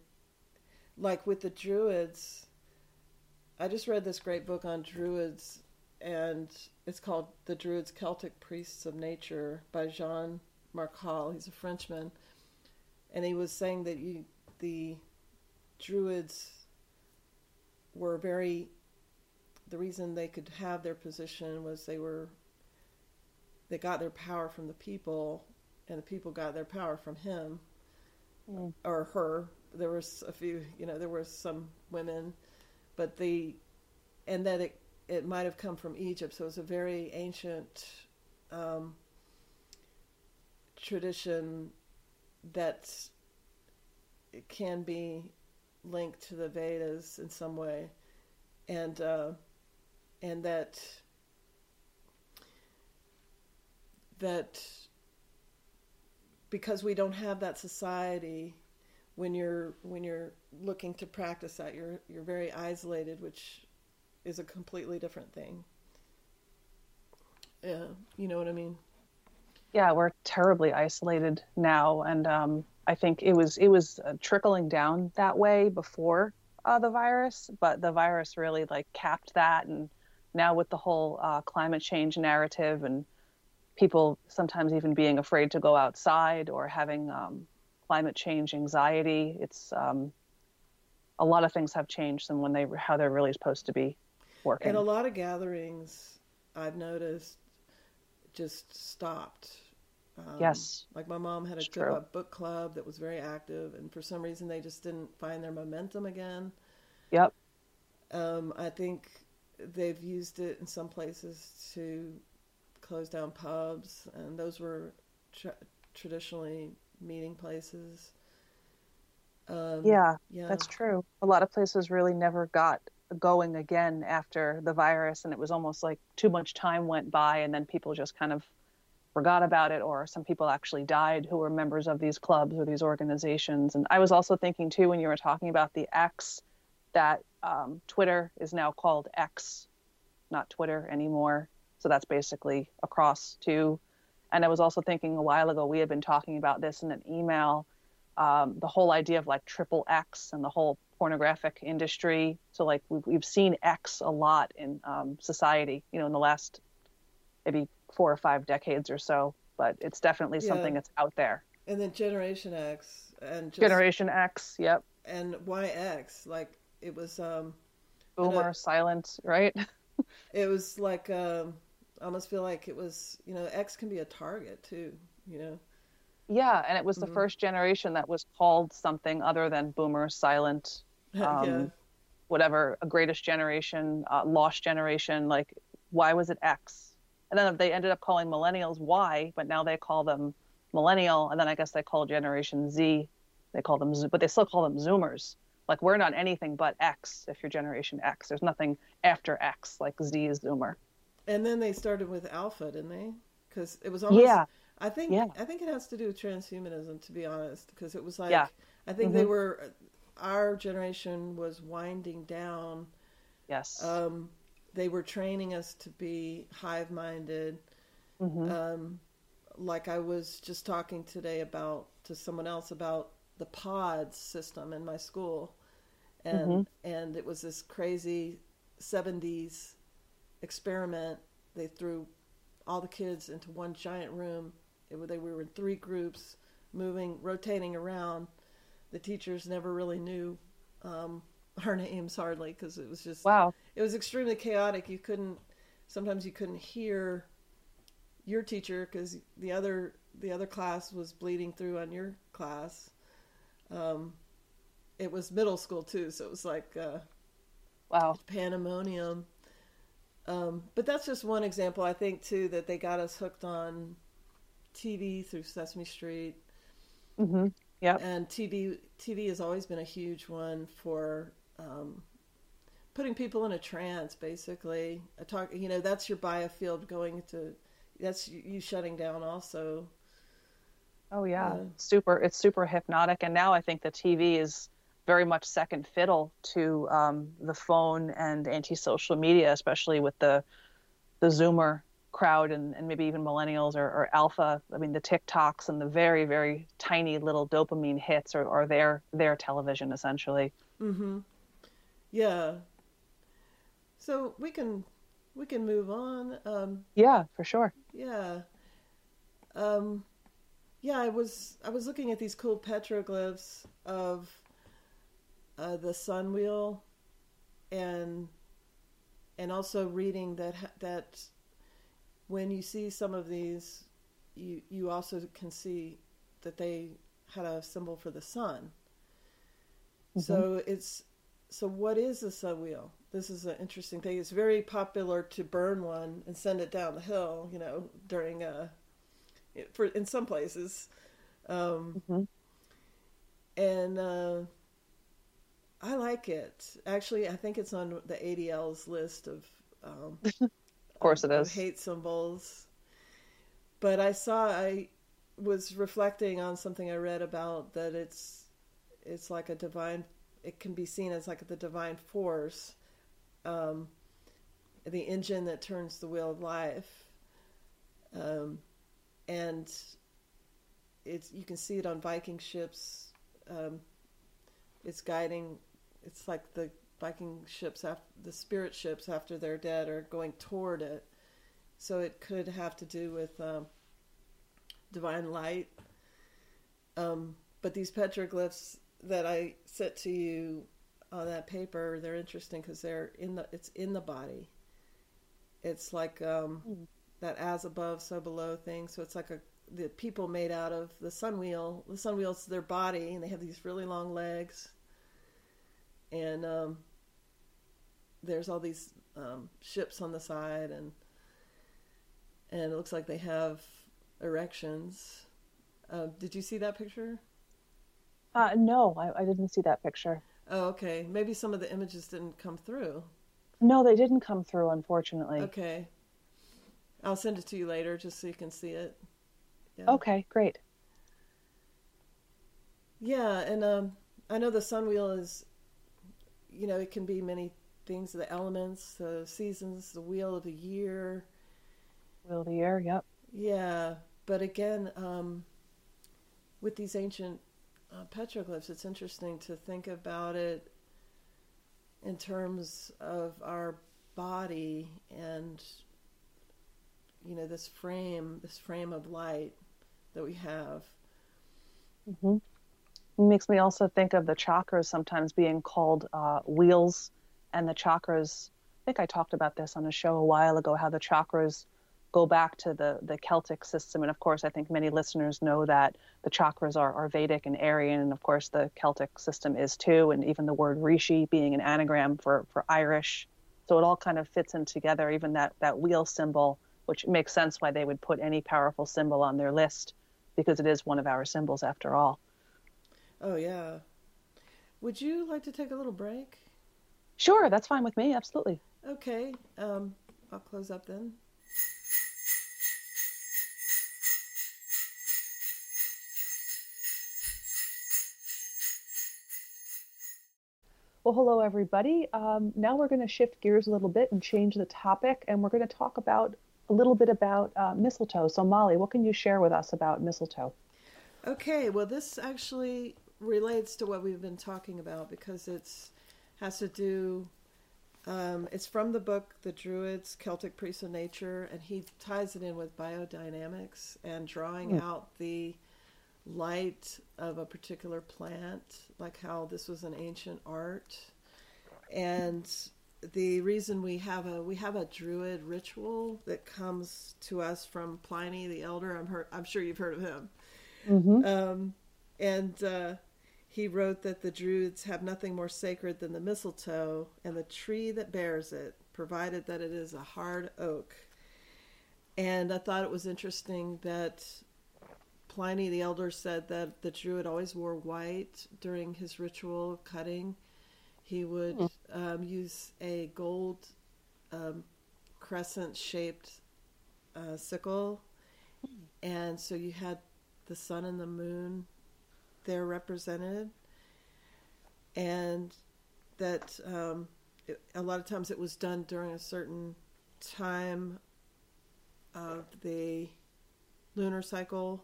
like with the druids I just read this great book on druids and it's called The Druids Celtic Priests of Nature by Jean Markale. He's a Frenchman. And he was saying that you, the druids were very the reason they could have their position was they were they got their power from the people and the people got their power from him mm. or her. There was a few, you know, there were some women, but the and that it it might have come from Egypt, so it's a very ancient um, tradition that can be linked to the Vedas in some way, and uh, and that that because we don't have that society when you're when you're looking to practice that you're you're very isolated which is a completely different thing. Yeah you know what i mean? Yeah we're terribly isolated now and um, i think it was it was uh, trickling down that way before uh, the virus but the virus really like capped that and now with the whole uh, climate change narrative and people sometimes even being afraid to go outside or having um, climate change anxiety. It's um, a lot of things have changed than when they how they're really supposed to be working. And a lot of gatherings I've noticed just stopped. Um, yes, like my mom had a, a book club that was very active, and for some reason they just didn't find their momentum again. Yep. Um, I think they've used it in some places to close down pubs, and those were tra- traditionally meeting places. Um, yeah, yeah, that's true. A lot of places really never got going again after the virus, and it was almost like too much time went by, and then people just kind of forgot about it, or some people actually died who were members of these clubs or these organizations. And I was also thinking too when you were talking about the X, that um, Twitter is now called X, not Twitter anymore. So that's basically across to. And I was also thinking a while ago, we had been talking about this in an email, um, the whole idea of like triple X and the whole pornographic industry. So like we've, we've seen X a lot in um, society, you know, in the last maybe four or five decades or so. But it's definitely yeah. something that's out there. And then Generation X and just, Generation X, yep. And YX, like it was um, boomer, silent, right? <laughs> it was like um, I almost feel like it was, you know, X can be a target too, you know. Yeah, and it was the mm-hmm. first generation that was called something other than boomer, silent, <laughs> um, yeah. whatever, a greatest generation, uh, lost generation. Like, why was it X? And then they ended up calling millennials Y, but now they call them millennial. And then I guess they call Generation Z, they call them, but they still call them Zoomers. Like, we're not anything but X if you're Generation X. There's nothing after X, like Z is Zoomer. And then they started with alpha, didn't they? Because it was almost. Yeah. I think yeah. I think it has to do with transhumanism, to be honest, because it was like yeah. I think mm-hmm. they were our generation was winding down. Yes. Um, they were training us to be hive minded. Mm-hmm. Um, like I was just talking today about to someone else about the pods system in my school, and mm-hmm. and it was this crazy '70s experiment. They threw all the kids into one giant room. It, they were in three groups, moving, rotating around. The teachers never really knew um, <laughs> our names hardly because it was just wow. It was extremely chaotic. You couldn't sometimes you couldn't hear your teacher because the other the other class was bleeding through on your class. Um, it was middle school too, so it was like uh, wow pandemonium. Um, but that's just one example. I think too that they got us hooked on TV through Sesame Street. Mm-hmm. Yeah, and TV TV has always been a huge one for um, putting people in a trance. Basically, a talk. You know, that's your biofield going to. That's you shutting down also. Oh yeah, super. It's super hypnotic, and now I think the TV is very much second fiddle to um, the phone and anti-social media, especially with the the Zoomer crowd and, and maybe even millennials or, or, alpha. I mean, the TikToks and the very very tiny little dopamine hits are, are their their television essentially. Mm-hmm. Yeah. So we can we can move on. Um, yeah, for sure. Yeah. Um, yeah, I was I was looking at these cool petroglyphs of uh, the sun wheel, and and also reading that that when you see some of these, you you also can see that they had a symbol for the sun. Mm-hmm. So it's so what is the sun wheel? This is an interesting thing. It's very popular to burn one and send it down the hill. You know, during a for in some places, um, mm-hmm. and uh, I like it. Actually, I think it's on the ADL's list of. Um, <laughs> of course, it is hate symbols. But I saw I was reflecting on something I read about that it's it's like a divine. It can be seen as like the divine force, um, the engine that turns the wheel of life, um, and it's you can see it on Viking ships. Um, it's guiding it's like the Viking ships after the spirit ships after they're dead are going toward it. So it could have to do with um, divine light. Um, but these petroglyphs that I sent to you on that paper, they're interesting because they're in the it's in the body. It's like mm. That as above, so below thing. So it's like a the people made out of the sun wheel. The sun wheel's their body, and they have these really long legs and um, there's all these um, ships on the side, and and it looks like they have erections. Uh, did you see that picture? Uh, no, I, I didn't see that picture. Oh, okay. Maybe some of the images didn't come through. No, they didn't come through, unfortunately. Okay. I'll send it to you later just so you can see it. Yeah. Okay, great. Yeah, and um, I know the sun wheel is you know, it can be many things the elements, the seasons, the wheel of the year. Wheel of the year, yep. Yeah. But again, um, with these ancient uh, petroglyphs, it's interesting to think about it in terms of our body and you know this frame this frame of light that we have mm-hmm. It makes me also think of the chakras sometimes being called uh, wheels, and the chakras. I think I talked about this on a show a while ago. How the chakras go back to the the Celtic system, and of course, I think many listeners know that the chakras are, are Vedic and Aryan, and of course, the Celtic system is too, and even the word rishi being an anagram for for Irish. So it all kind of fits in together. Even that that wheel symbol, which makes sense why they would put any powerful symbol on their list, because it is one of our symbols after all. Oh, yeah. Would you like to take a little break? Sure, that's fine with me. Absolutely. Okay. Um, I'll close up then. Well, hello, everybody. Um, now we're going to shift gears a little bit and change the topic, and we're going to talk about a little bit about uh, mistletoe. So, Molly, what can you share with us about mistletoe? Okay, well, this actually relates to what we've been talking about because it's has to do. Um, it's from the book The Druids, Celtic Priests of Nature, and he ties it in with biodynamics and drawing mm. out the light of a particular plant, like how this was an ancient art. And the reason we have a we have a druid ritual that comes to us from Pliny the Elder. I'm heard, I'm sure you've heard of him. Mm-hmm. Um, and uh, he wrote that the Druids have nothing more sacred than the mistletoe and the tree that bears it, provided that it is a hard oak. And I thought it was interesting that Pliny the Elder said that the Druid always wore white during his ritual cutting. He would mm. um, use a gold um, crescent shaped uh, sickle. Mm. And so you had the sun and the moon they're represented, and that um, it, a lot of times it was done during a certain time of the lunar cycle,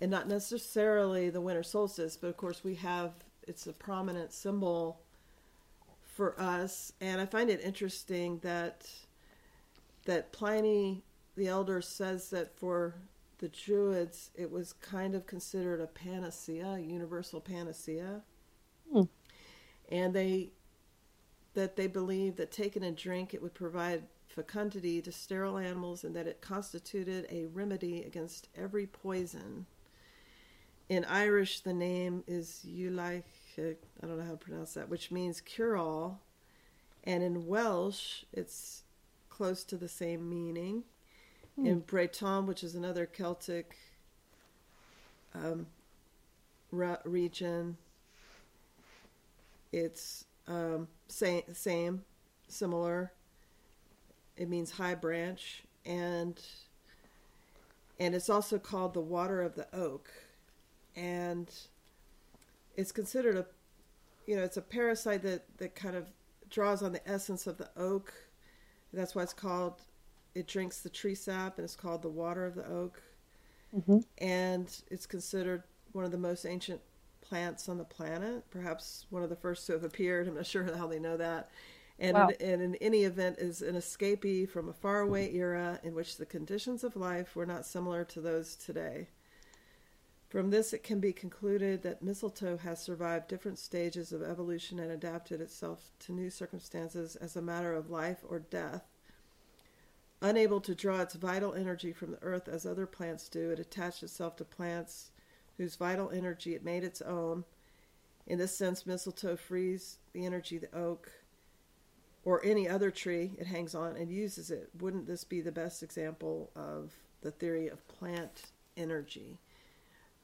and not necessarily the winter solstice, but of course we have it's a prominent symbol for us, and I find it interesting that that Pliny the Elder says that for the Druids, it was kind of considered a panacea, a universal panacea. Hmm. And they that they believed that taken a drink it would provide fecundity to sterile animals and that it constituted a remedy against every poison. In Irish, the name is Ulich, I don't know how to pronounce that, which means cure all. And in Welsh, it's close to the same meaning. Hmm. In Breton, which is another Celtic um, region, it's um, same, same, similar. It means high branch, and and it's also called the water of the oak, and it's considered a, you know, it's a parasite that that kind of draws on the essence of the oak. That's why it's called it drinks the tree sap and it's called the water of the oak. Mm-hmm. And it's considered one of the most ancient plants on the planet, perhaps one of the first to have appeared. I'm not sure how they know that. And, wow. in, and in any event, is an escapee from a faraway era in which the conditions of life were not similar to those today. From this, it can be concluded that mistletoe has survived different stages of evolution and adapted itself to new circumstances as a matter of life or death Unable to draw its vital energy from the earth as other plants do, it attached itself to plants whose vital energy it made its own. In this sense, mistletoe frees the energy of the oak or any other tree it hangs on and uses it. Wouldn't this be the best example of the theory of plant energy?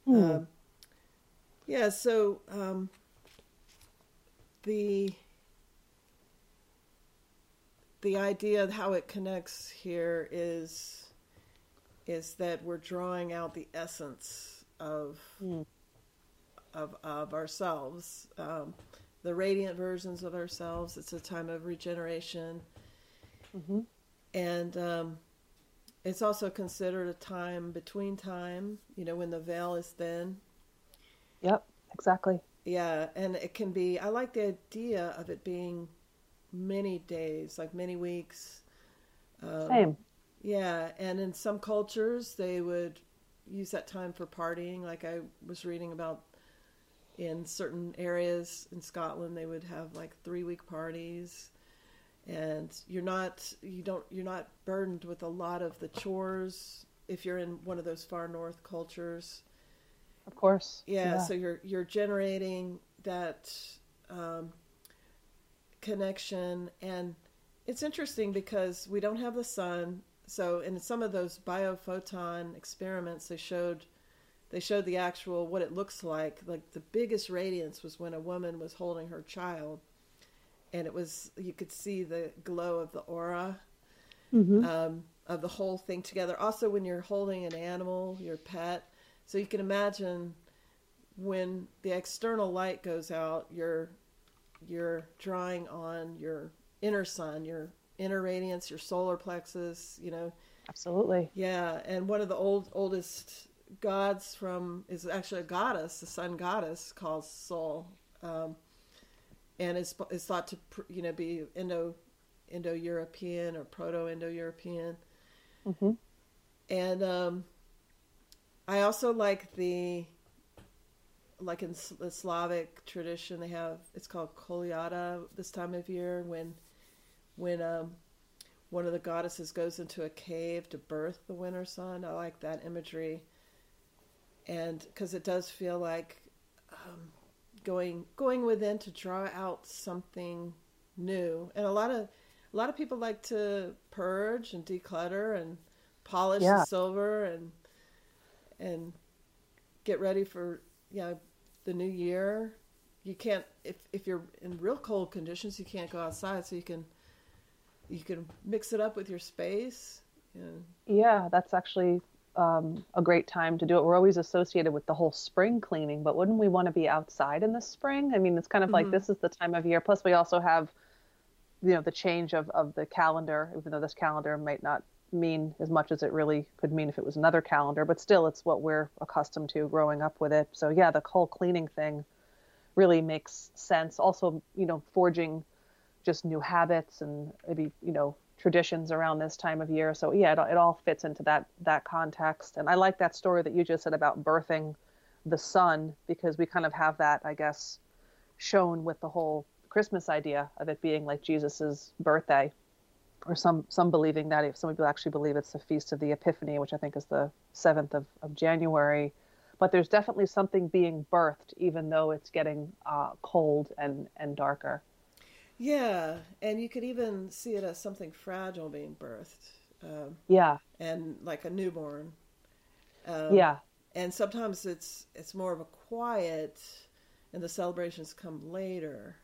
Mm. Um, yeah, so um, the the idea of how it connects here is is that we're drawing out the essence of mm. of of ourselves, um, the radiant versions of ourselves. It's a time of regeneration, mm-hmm. and um, it's also considered a time between time. You know, when the veil is thin. Yep, exactly. Yeah, and it can be. I like the idea of it being many days, like many weeks. Um, Same. Yeah, and in some cultures, they would use that time for partying. Like I was reading about in certain areas in Scotland, they would have like three week parties. And you're not you don't you're not burdened with a lot of the chores if you're in one of those far north cultures. Of course. Yeah, yeah. so you're you're generating that um, connection and it's interesting because we don't have the sun so in some of those biophoton experiments they showed they showed the actual what it looks like like the biggest radiance was when a woman was holding her child and it was you could see the glow of the aura mm-hmm. um, of the whole thing together also when you're holding an animal your pet so you can imagine when the external light goes out you're you're drawing on your inner sun, your inner radiance, your solar plexus, you know. Absolutely. Yeah, and one of the old oldest gods from is actually a goddess, the sun goddess called Sol, um, and is is thought to you know be Indo Indo European or Proto Indo European. Mm-hmm. And um, I also like the like in the Slavic tradition, they have it's called Kolyada this time of year when when um, one of the goddesses goes into a cave to birth the winter sun. I like that imagery, and because it does feel like um, going going within to draw out something new. And a lot of a lot of people like to purge and declutter and polish yeah. the silver and and get ready for you know the new year. You can't if if you're in real cold conditions, you can't go outside, so you can you can mix it up with your space. Yeah, yeah that's actually um, a great time to do it. We're always associated with the whole spring cleaning, but wouldn't we want to be outside in the spring? I mean, it's kind of mm-hmm. like this is the time of year. Plus, we also have, you know, the change of, of the calendar, even though this calendar might not mean as much as it really could mean if it was another calendar, but still, it's what we're accustomed to growing up with it. So, yeah, the whole cleaning thing really makes sense. Also, you know, forging just new habits and maybe, you know, traditions around this time of year. So yeah, it, it all fits into that that context. And I like that story that you just said about birthing the sun because we kind of have that, I guess, shown with the whole Christmas idea of it being like Jesus's birthday, or some some believing that if some people actually believe it's the feast of the Epiphany, which I think is the seventh of, of January. But there's definitely something being birthed, even though it's getting uh, cold and and darker. Yeah, and you could even see it as something fragile being birthed. Um, yeah, and like a newborn. Um, yeah, and sometimes it's it's more of a quiet, and the celebrations come later.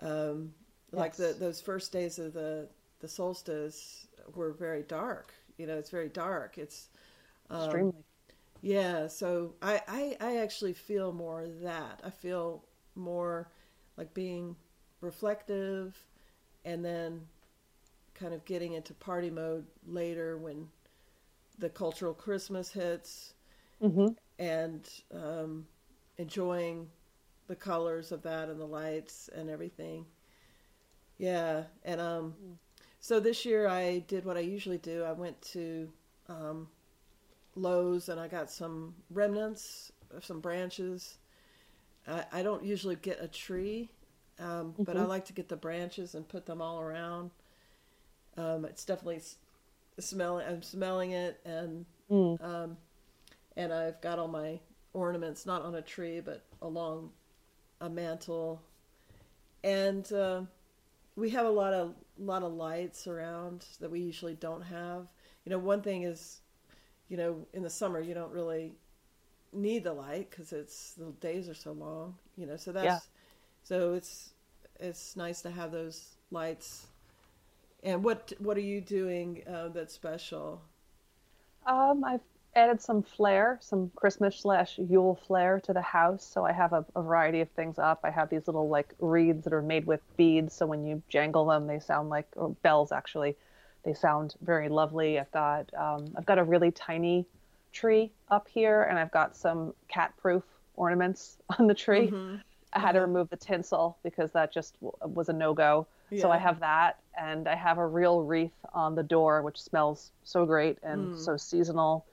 Um, yes. Like the those first days of the the solstice were very dark. You know, it's very dark. It's um, extremely. Yeah, so I, I I actually feel more that I feel more like being reflective and then kind of getting into party mode later when the cultural Christmas hits mm-hmm. and um, enjoying the colors of that and the lights and everything. Yeah, and um, so this year I did what I usually do. I went to um, Lowe's and I got some remnants of some branches. I, I don't usually get a tree um, mm-hmm. but I mm-hmm. like to get the branches and put them all around. Um, it's definitely smelling. I'm smelling it, and mm. um, and I've got all my ornaments not on a tree but along a mantle, and uh, we have a lot of lot of lights around that we usually don't have. You know, one thing is, you know, in the summer you don't really need the light because it's the days are so long. You know, so that's yeah. So it's it's nice to have those lights. And what what are you doing uh, that's special? Um, I've added some flair, some Christmas slash Yule flair to the house. So I have a, a, variety of things up. I have these little like reeds that are made with beads. So when you jangle them, they sound like or bells actually. They sound very lovely. I've got um, I've got a really tiny tree up here, and I've got some cat-proof ornaments <laughs> on the tree. Mm-hmm. I had to remove the tinsel because that just was a no go. Yeah. So I have that, and I have a real wreath on the door, which smells so great and mm. so seasonal.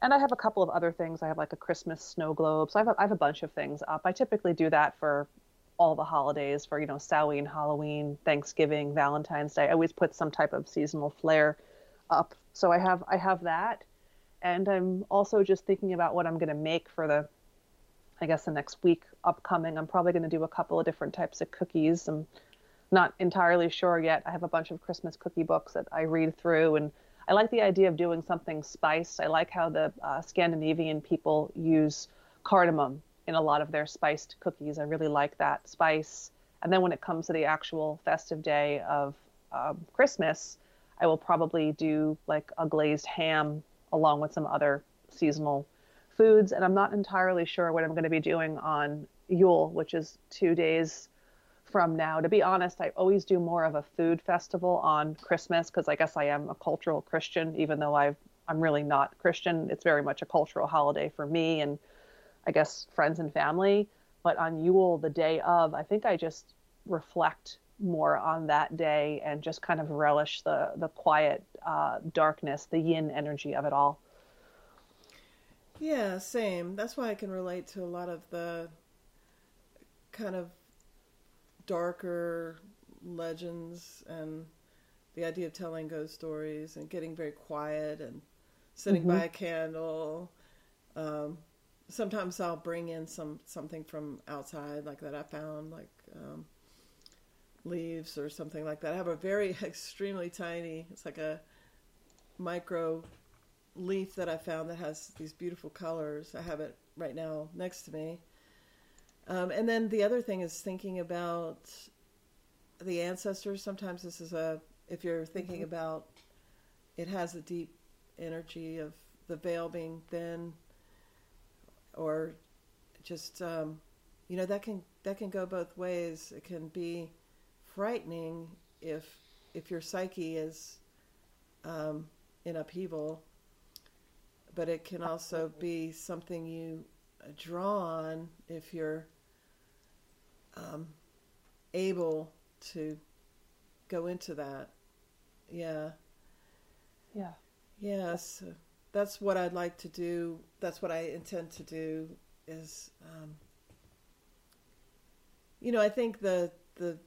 And I have a couple of other things. I have like a Christmas snow globe. So I have a, I have a bunch of things up. I typically do that for all the holidays, for you know Samhain, Halloween, Thanksgiving, Valentine's Day. I always put some type of seasonal flair up. So I have I have that, and I'm also just thinking about what I'm going to make for the I guess the next week upcoming, I'm probably going to do a couple of different types of cookies. I'm not entirely sure yet. I have a bunch of Christmas cookie books that I read through, and I like the idea of doing something spiced. I like how the uh, Scandinavian people use cardamom in a lot of their spiced cookies. I really like that spice. And then when it comes to the actual festive day of um, Christmas, I will probably do like a glazed ham along with some other seasonal foods, and I'm not entirely sure what I'm going to be doing on Yule, which is two days from now. To be honest, I always do more of a food festival on Christmas because I guess I am a cultural Christian, even though i I'm really not Christian. It's very much a cultural holiday for me and I guess friends and family. But on Yule, the day of, I think I just reflect more on that day and just kind of relish the the quiet uh, darkness, the yin energy of it all. Yeah, same. That's why I can relate to a lot of the kind of darker legends and the idea of telling ghost stories and getting very quiet and sitting mm-hmm. by a candle. Um, sometimes I'll bring in some something from outside, like that I found, like um, leaves or something like that. I have a very <laughs> extremely tiny. It's like a micro leaf that I found that has these beautiful colors. I have it right now next to me. Um, and then the other thing is thinking about the ancestors. Sometimes this is a if you're thinking mm-hmm. about it has a deep energy of the veil being thin or just um, you know that can that can go both ways. It can be frightening if if your psyche is um, in upheaval, but it can also be something you draw on if you're um, able to go into that. Yeah. Yeah. Yes. Yeah, so that's what I'd like to do. That's what I intend to do. Is um, you know, I think the the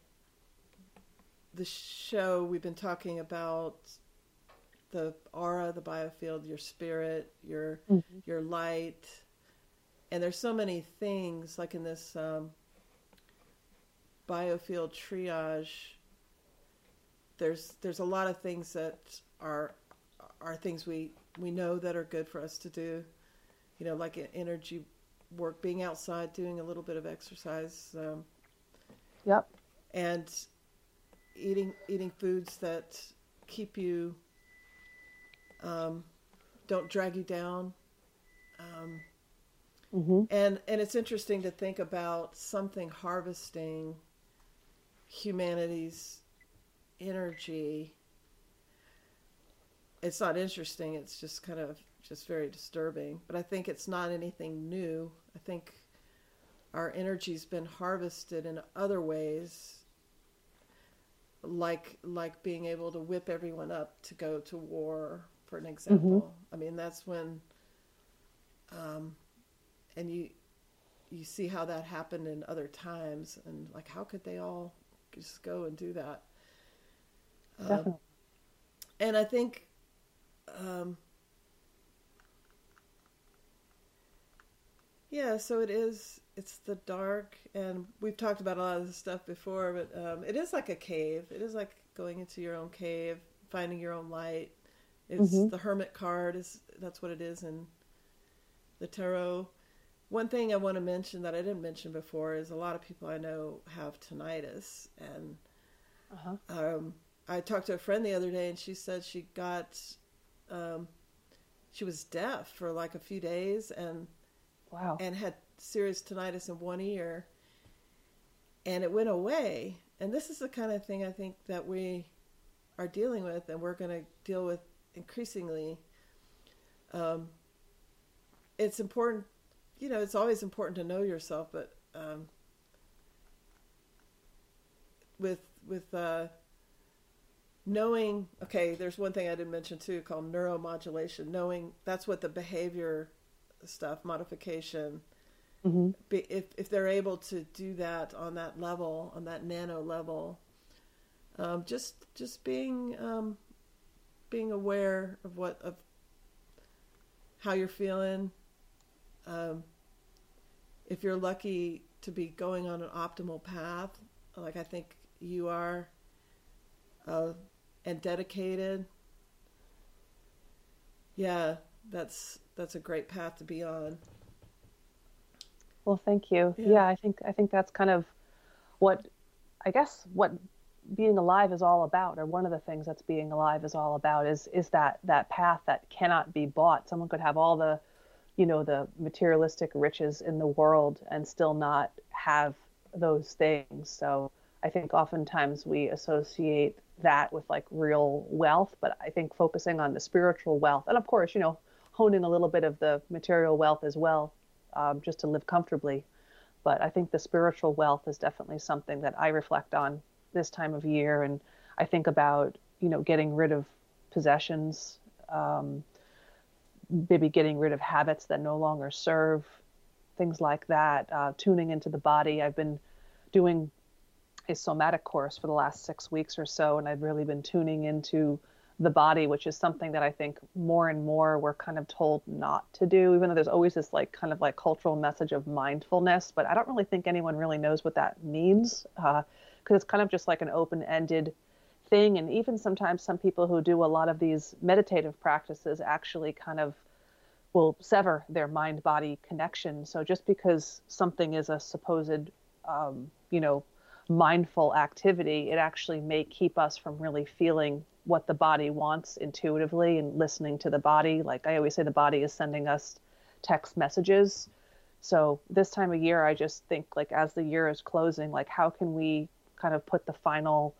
the show we've been talking about the aura, the biofield, your spirit, your mm-hmm. your light, and there's so many things like in this um, biofield triage. There's there's a lot of things that are are things we we know that are good for us to do. You know, like energy work, being outside, doing a little bit of exercise. Um, yep. And eating eating foods that keep you um, don't drag you down. Um, mm-hmm. And and it's interesting to think about something harvesting humanity's energy it's not interesting. It's just kind of just very disturbing. But I think it's not anything new. I think our energy's been harvested in other ways, like like being able to whip everyone up to go to war, for an example. Mm-hmm. I mean, that's when, um, and you you see how that happened in other times, and like how could they all just go and do that? Definitely. Um, and I think um, yeah, so it is. It's the dark, and we've talked about a lot of this stuff before, but um, it is like a cave. It is like going into your own cave, finding your own light. It's mm-hmm. the hermit card is that's what it is in the tarot. One thing I want to mention that I didn't mention before is a lot of people I know have tinnitus, and uh-huh. um, I talked to a friend the other day, and she said she got um, she was deaf for like a few days and wow and had serious tinnitus in one ear and it went away and this is the kind of thing i think that we are dealing with and we're going to deal with increasingly um, it's important you know it's always important to know yourself but um, with with uh, knowing okay there's one thing i didn't mention too called neuromodulation knowing that's what the behavior stuff modification mm-hmm. if, if they're able to do that on that level on that nano level um, just just being um, being aware of what of how you're feeling um, if you're lucky to be going on an optimal path like i think you are uh, and dedicated. Yeah, that's that's a great path to be on. Well, thank you. Yeah. yeah, I think I think that's kind of what I guess what being alive is all about or one of the things that's being alive is all about is is that that path that cannot be bought someone could have all the you know the materialistic riches in the world and still not have those things so i think oftentimes we associate that with like real wealth, but I think focusing on the spiritual wealth, and of course, you know, honing a little bit of the material wealth as well, um, just to live comfortably. But I think the spiritual wealth is definitely something that I reflect on this time of year, and I think about you know getting rid of possessions, um, maybe getting rid of habits that no longer serve, things like that. Uh, tuning into the body. I've been doing a somatic course for the last six weeks or so, and I've really been tuning into the body, which is something that I think more and more we're kind of told not to do, even though there's always this like kind of like cultural message of mindfulness. But I don't really think anyone really knows what that means because it's kind of just like an open ended thing. And even sometimes some people who do a lot of these meditative practices actually kind of will sever their mind body connection. So just because something is a supposed, um, you know, mindful activity, it actually may keep us from really feeling what the body wants intuitively and listening to the body. Like I always say, the body is sending us text messages. So this time of year, I just think like as the year is closing, like how can we kind of put the final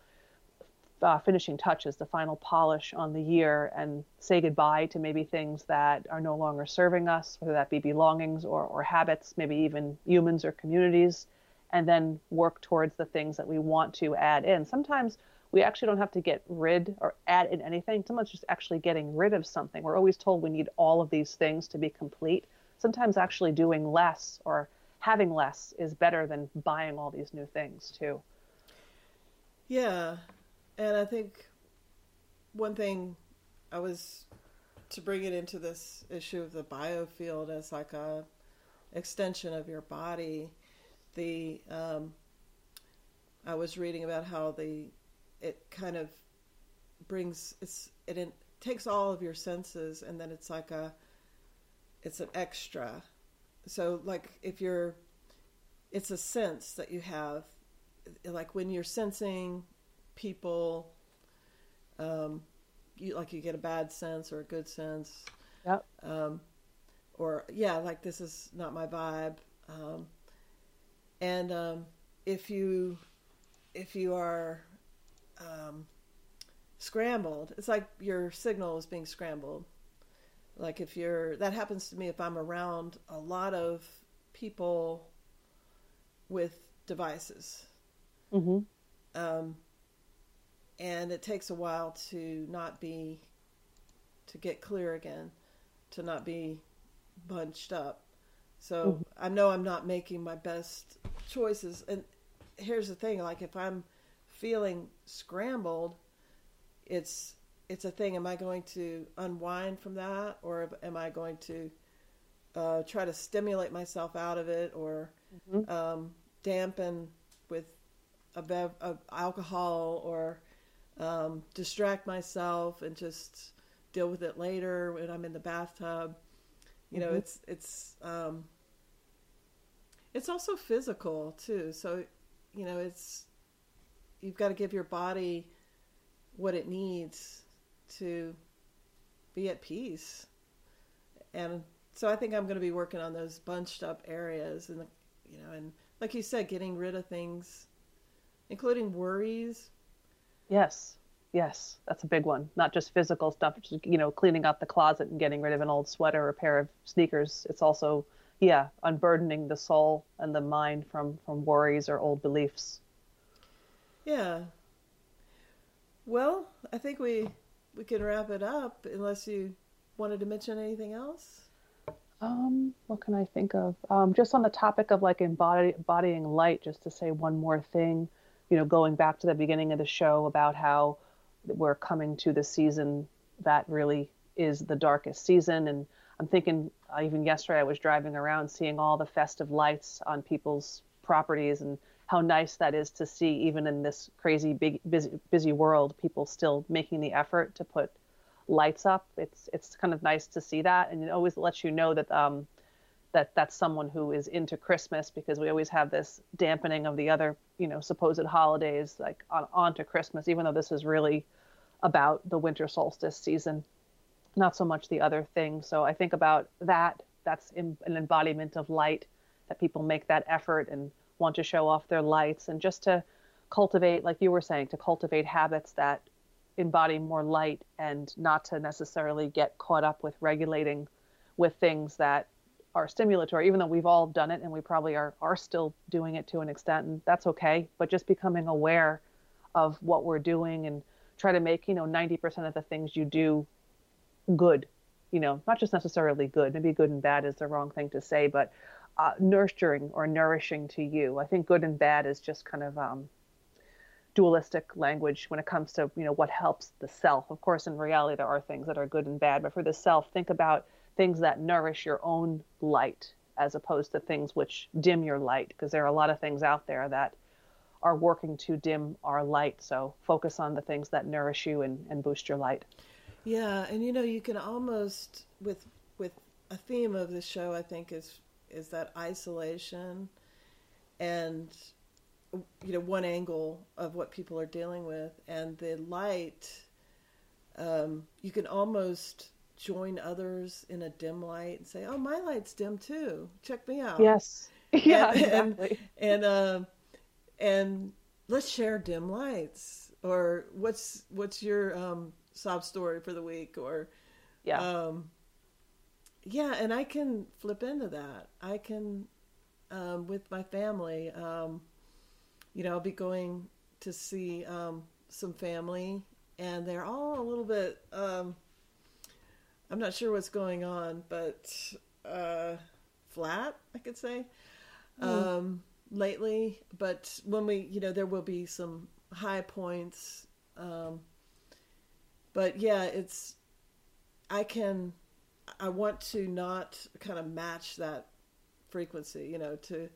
uh, finishing touches, the final polish on the year, and say goodbye to maybe things that are no longer serving us, whether that be belongings or, or habits, maybe even humans or communities, and then work towards the things that we want to add in. Sometimes we actually don't have to get rid or add in anything. Sometimes just actually getting rid of something. We're always told we need all of these things to be complete. Sometimes actually doing less or having less is better than buying all these new things too. Yeah. And I think one thing I was to bring it into this issue of the biofield as like a extension of your body the um, I was reading about how the it kind of brings it's it, it takes all of your senses and then it's like a it's an extra so like if you're it's a sense that you have like when you're sensing people um you like you get a bad sense or a good sense yep um or yeah like this is not my vibe um and um, if you if you are um, scrambled, it's like your signal is being scrambled. Like if you're that happens to me if I'm around a lot of people with devices. Mm-hmm. Um, and it takes a while to not be to get clear again, to not be bunched up. So mm-hmm. I know I'm not making my best choices. And here's the thing: like if I'm feeling scrambled, it's it's a thing. Am I going to unwind from that, or am I going to uh, try to stimulate myself out of it, or mm-hmm. um, dampen with a bev- of alcohol, or um, distract myself and just deal with it later when I'm in the bathtub? You know, mm-hmm. it's it's um, it's also physical too. So, you know, it's you've got to give your body what it needs to be at peace. And so I think I'm going to be working on those bunched up areas and you know, and like you said getting rid of things including worries. Yes. Yes, that's a big one. Not just physical stuff, just you know, cleaning out the closet and getting rid of an old sweater or a pair of sneakers. It's also yeah, unburdening the soul and the mind from from worries or old beliefs. Yeah. Well, I think we we can wrap it up unless you wanted to mention anything else. Um, what can I think of? Um, just on the topic of like embody, embodying light, just to say one more thing, you know, going back to the beginning of the show about how we're coming to the season that really is the darkest season. And I'm thinking uh, even yesterday I was driving around seeing all the festive lights on people's properties and how nice that is to see even in this crazy big busy busy world people still making the effort to put lights up. It's it's kind of nice to see that. And it always lets you know that um that that's someone who is into Christmas because we always have this dampening of the other you know supposed holidays like on onto Christmas even though this is really about the winter solstice season not so much the other things. So I think about that. That's in, an embodiment of light that people make that effort and want to show off their lights and just to cultivate, like you were saying, to cultivate habits that embody more light and not to necessarily get caught up with regulating with things that are stimulatory, even though we've all done it and we probably are, are still doing it to an extent, and that's okay. But just becoming aware of what we're doing and try to make, you know, 90% of the things you do good, you know, not just necessarily good. Maybe good and bad is the wrong thing to say, but uh, nurturing or nourishing to you. I think good and bad is just kind of um, dualistic language when it comes to you know what helps the self. Of course, in reality, there are things that are good and bad, but for the self, think about things that nourish your own light as opposed to things which dim your light, because there are a lot of things out there that are working to dim our light. So focus on the things that nourish you and, and boost your light. Yeah, and you know, you can almost with with a theme of the show, I think is is that isolation and you know one angle of what people are dealing with and the light um, you can almost join others in a dim light and say oh my light's dim too. Check me out. Yes. <laughs> Yeah and, exactly. and and, uh, and let's share dim lights. Or what's what's your um, sob story for the week? Or yeah. um, yeah and i can flip into that. I can um, with my family um, you know, I'll be going to see um, some family, and they're all a little bit. I'm not sure what's going on, but uh, flat, I could say, mm. um, lately. But when we, you know, there will be some high points. Um, but yeah, it's. I can. I want to not kind of match that frequency, you know, to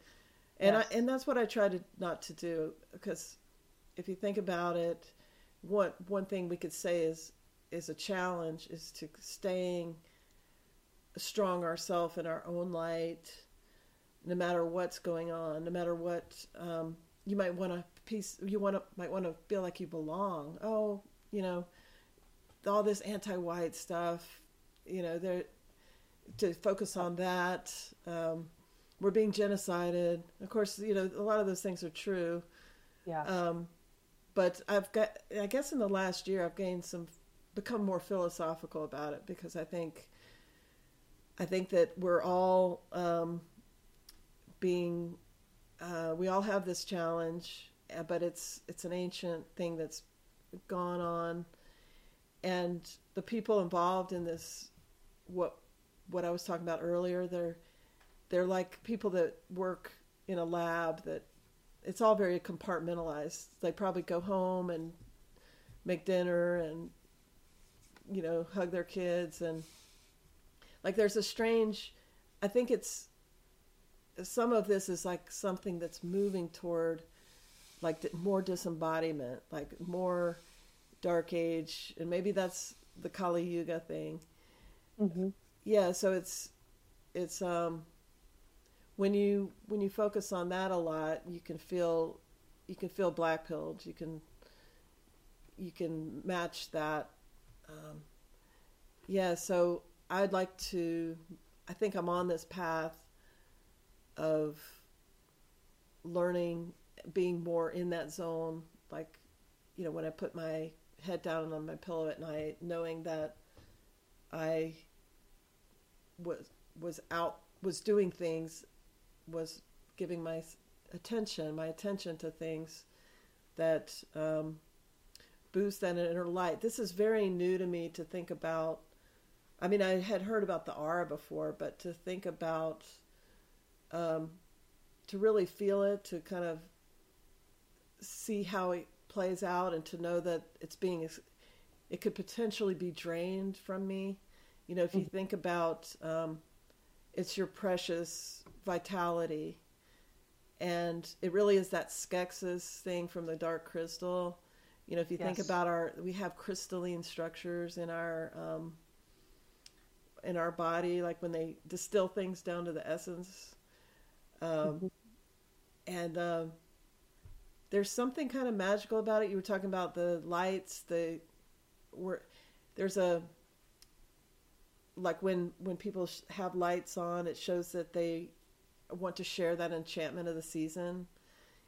and yes. I, and that's what I try to not to do because if you think about it, one one thing we could say is is a challenge is to staying strong ourselves in our own light, no matter what's going on, no matter what um, you might want to piece, you want to might want to feel like you belong. Oh, you know, all this anti-white stuff, you know, there to focus on that. Um, we're being genocided. Of course, you know a lot of those things are true. Yeah. Um, but I've got, I guess, in the last year, I've gained some, become more philosophical about it because I think, I think that we're all um, being, uh, we all have this challenge, uh, but it's it's an ancient thing that's gone on, and the people involved in this, what what I was talking about earlier, they're they're like people that work in a lab that it's all very compartmentalized. They probably go home and make dinner and you know hug their kids and like there's a strange I think it's some of this is like something that's moving toward like more disembodiment, like more dark age, and maybe that's the Kali Yuga thing. Mm-hmm. Yeah, so it's it's um when you when you focus on that a lot, you can feel you can feel black pilled. You can you can match that. Um, yeah, so I'd like to. I think I'm on this path of learning, being more in that zone. Like, you know, when I put my head down on my pillow at night, knowing that I was was out was doing things was giving my attention, my attention to things that um, boost that inner light. This is very new to me to think about. I mean, I had heard about the aura before, but to think about, um, to really feel it, to kind of see how it plays out, and to know that it's being, it could potentially be drained from me. You know, if you mm-hmm. think about, um, it's your precious vitality. And it really is that Skeksis thing from the dark crystal. You know, if you yes. think about our, we have crystalline structures in our, um, in our body, like when they distill things down to the essence. Um, mm-hmm. And um, there's something kind of magical about it. You were talking about the lights, the, where there's a, like when when people have lights on, it shows that they want to share that enchantment of the season.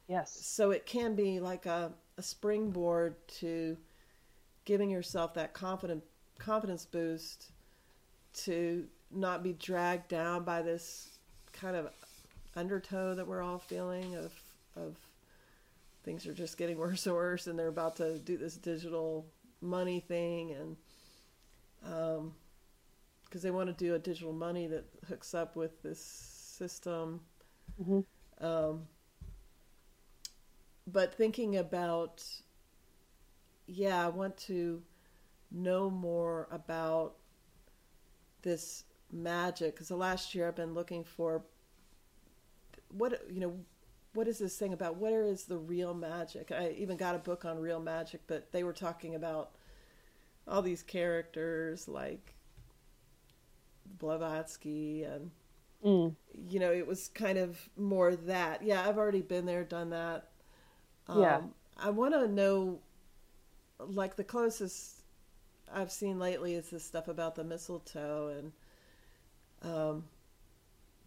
Yes. So it can be like a, a springboard to giving yourself that confident confidence boost to not be dragged down by this kind of undertow that we're all feeling of of things are just getting <laughs> worse and worse and they're about to do this digital money thing and um because they want to do a digital money that hooks up with this system. Mm-hmm. Um, but thinking about, yeah, I want to know more about this magic because the last year I've been looking for what you know what is this thing about? Where is the real magic? I even got a book on real magic but they were talking about all these characters like blavatsky and mm. you know it was kind of more that. Yeah i've already been there done that um, yeah i want to know like the closest i've seen lately is this stuff about the mistletoe and um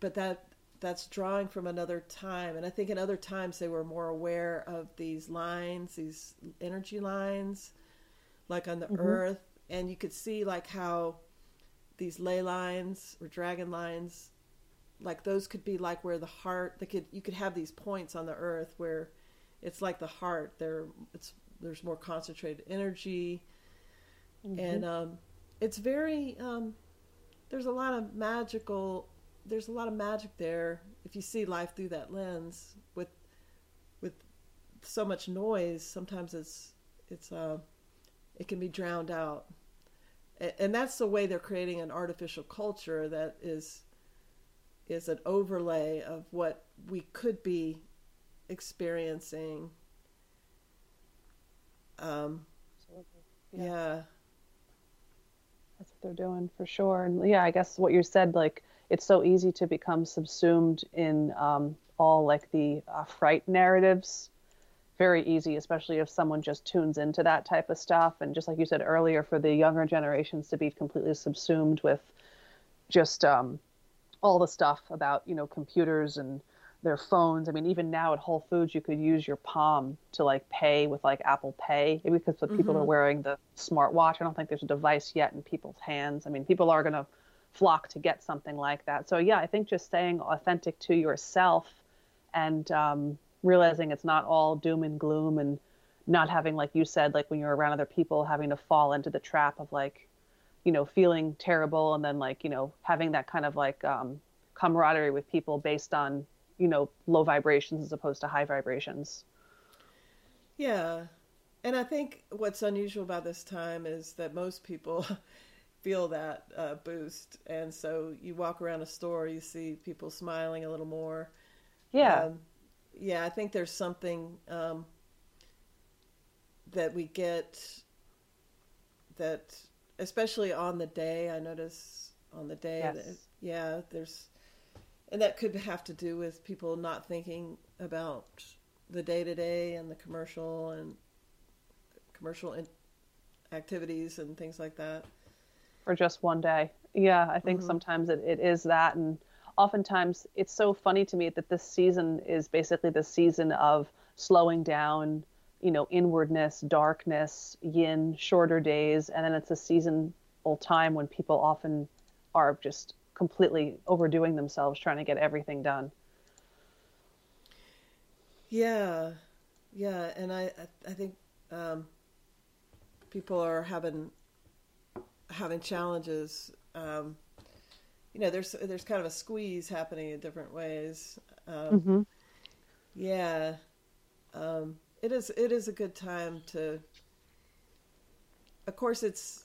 but that that's drawing from another time. And I think in other times they were more aware of these lines, these energy lines, like on the mm-hmm. earth. And you could see like how these ley lines or dragon lines, like those could be like where the heart, they could, you could have these points on the earth where it's like the heart. There, it's, there's more concentrated energy. Mm-hmm. And um, it's very, um, there's a lot of magical there's a lot of magic there if you see life through that lens with with so much noise sometimes it's it's uh it can be drowned out and that's the way they're creating an artificial culture that is is an overlay of what we could be experiencing um yeah. yeah that's what they're doing for sure and yeah i guess what you said like it's so easy to become subsumed in um, all like the uh, fright narratives. Very easy, especially if someone just tunes into that type of stuff. And just like you said earlier, for the younger generations to be completely subsumed with just um, all the stuff about you know computers and their phones. I mean, even now at Whole Foods, you could use your palm to like pay with like Apple Pay. Maybe because mm-hmm. people are wearing the smartwatch. I don't think there's a device yet in people's hands. I mean, people are going to flock to get something like that. So yeah, I think just staying authentic to yourself and um, realizing it's not all doom and gloom and not having, like you said, like when you're around other people, having to fall into the trap of like, you know, feeling terrible and then like, you know, having that kind of like um, camaraderie with people based on, you know, low vibrations as opposed to high vibrations. Yeah. And I think what's unusual about this time is that most people <laughs> feel that uh, boost. And so you walk around a store, you see people smiling a little more. Yeah. Um, yeah, I think there's something um, that we get that, especially on the day, I notice on the day yes. that, yeah, there's, and that could have to do with people not thinking about the day to day and the commercial and commercial in- activities and things like that for just one day. Yeah, I think mm-hmm. sometimes it, it is that. And oftentimes it's so funny to me that this season is basically the season of slowing down, you know, inwardness, darkness, yin, shorter days. And then it's a seasonal time when people often are just completely overdoing themselves trying to get everything done. Yeah, yeah, and I I think um, people are having having challenges. Um, you know, there's there's kind of a squeeze happening in different ways. Um, mm-hmm. Yeah, um, it is it is a good time to. Of course, it's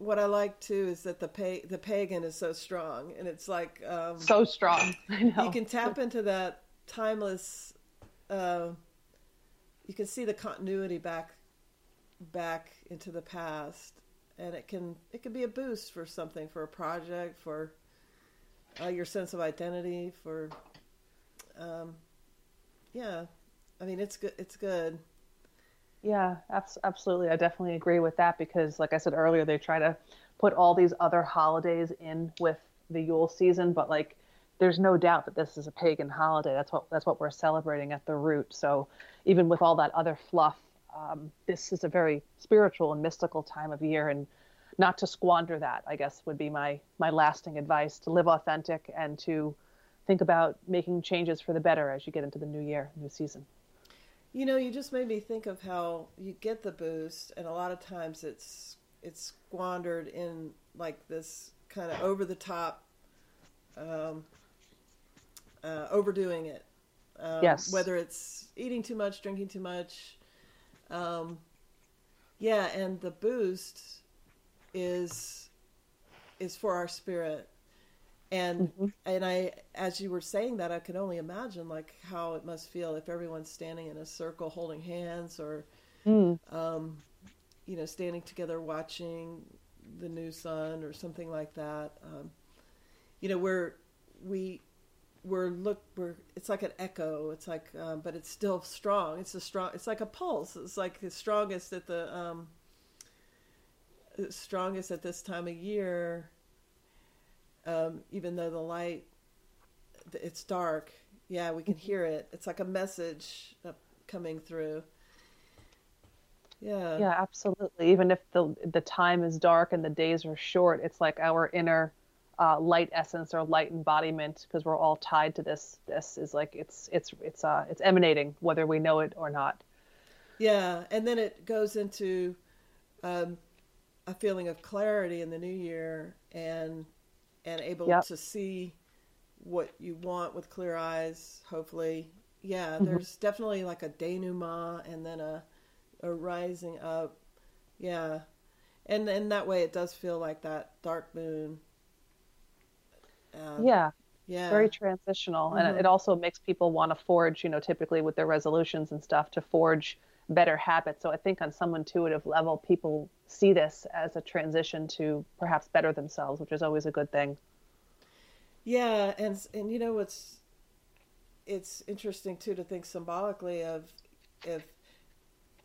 what I like too is that the pa- the pagan is so strong, and it's like um, so strong. <laughs> You can tap into that timeless. Uh, you can see the continuity back back into the past and it can it can be a boost for something for a project for uh, your sense of identity for um, yeah i mean it's good it's good yeah absolutely. I definitely agree with that because like i said earlier they try to put all these other holidays in with the yule season but like there's no doubt that this is a pagan holiday. That's what that's what we're celebrating at the root. So even with all that other fluff um, this is a very spiritual and mystical time of year. And not to squander that i guess would be my my lasting advice to live authentic and to think about making changes for the better as you get into the new year new season you know you just made me think of how you get the boost and a lot of times it's it's squandered in like this kind of over the top um, uh, overdoing it Um, yes. Whether it's eating too much, drinking too much. Um, yeah, and the boost is is for our spirit. And Mm-hmm. and I as you were saying that I could only imagine like how it must feel if everyone's standing in a circle holding hands or Mm. um, you know, standing together watching the new sun or something like that. Um, you know, we're we we're look we're it's like an echo. It's like, um, but it's still strong. It's a strong. It's like a pulse. It's like the strongest at the um, strongest at this time of year. Um, even though the light, it's dark. Yeah, we can hear it. It's like a message coming through. Yeah. Yeah, absolutely. Even if the the time is dark and the days are short, it's like our inner uh, light essence or light embodiment, because we're all tied to this. This is like it's it's it's uh it's emanating whether we know it or not. Yeah, and then it goes into um, a feeling of clarity in the new year and and able Yep. to see what you want with clear eyes. Hopefully, yeah. Mm-hmm. There's definitely like a denouement and then a a rising up. Yeah, and and that way it does feel like that dark moon. Um, Yeah, yeah, very transitional, and Mhm. it also makes people want to forge. You know, typically with their resolutions and stuff, to forge better habits. So I think on some intuitive level, people see this as a transition to perhaps better themselves, which is always a good thing. Yeah, and and you know what's it's interesting too to think symbolically of if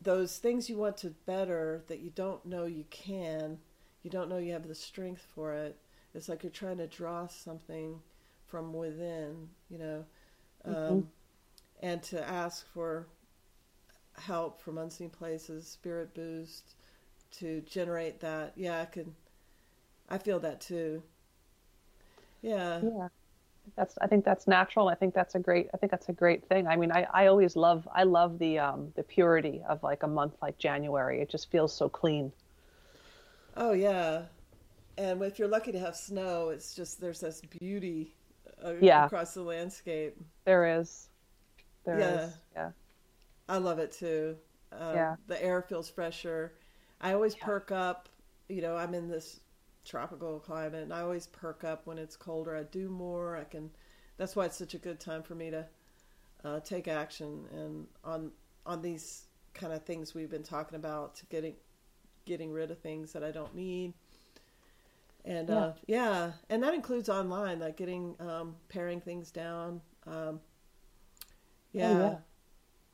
those things you want to better that you don't know you can, you don't know you have the strength for it. It's like you're trying to draw something from within, you know, um, Mhm. and to ask for help from unseen places, spirit boost, to generate that. Yeah, I can. I feel that too. Yeah. Yeah. That's I think that's natural. I think that's a great I think that's a great thing. I mean, I, I always love I love the um the purity of like a month like January. It just feels so clean. Oh yeah, and if you're lucky to have snow, it's just there's this beauty uh, Yeah. across the landscape. There is. There is. Yeah. I love it too. Um, Yeah. the air feels fresher. I always Yeah. perk up. You know, I'm in this tropical climate, and I always perk up when it's colder. I do more. I can. That's why it's such a good time for me to uh, take action and on on these kind of things we've been talking about to getting getting rid of things that I don't need. And Yeah. uh, yeah, and that includes online, like getting um, paring things down. Um, yeah. Oh, yeah.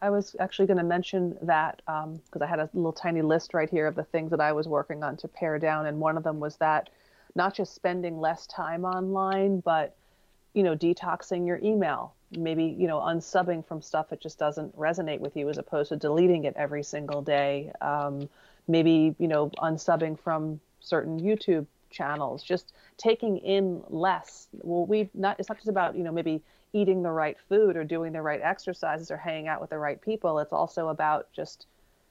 I was actually going to mention that because I had a little tiny list right here of the things that I was working on to pare down, and one of them was that not just spending less time online, but you know, detoxing your email, maybe you know, unsubbing from stuff that just doesn't resonate with you, as opposed to deleting it every single day. Um, maybe you know, unsubbing from certain YouTube channels, just taking in less. Well, we not. It's not just about you know maybe eating the right food or doing the right exercises or hanging out with the right people. It's also about just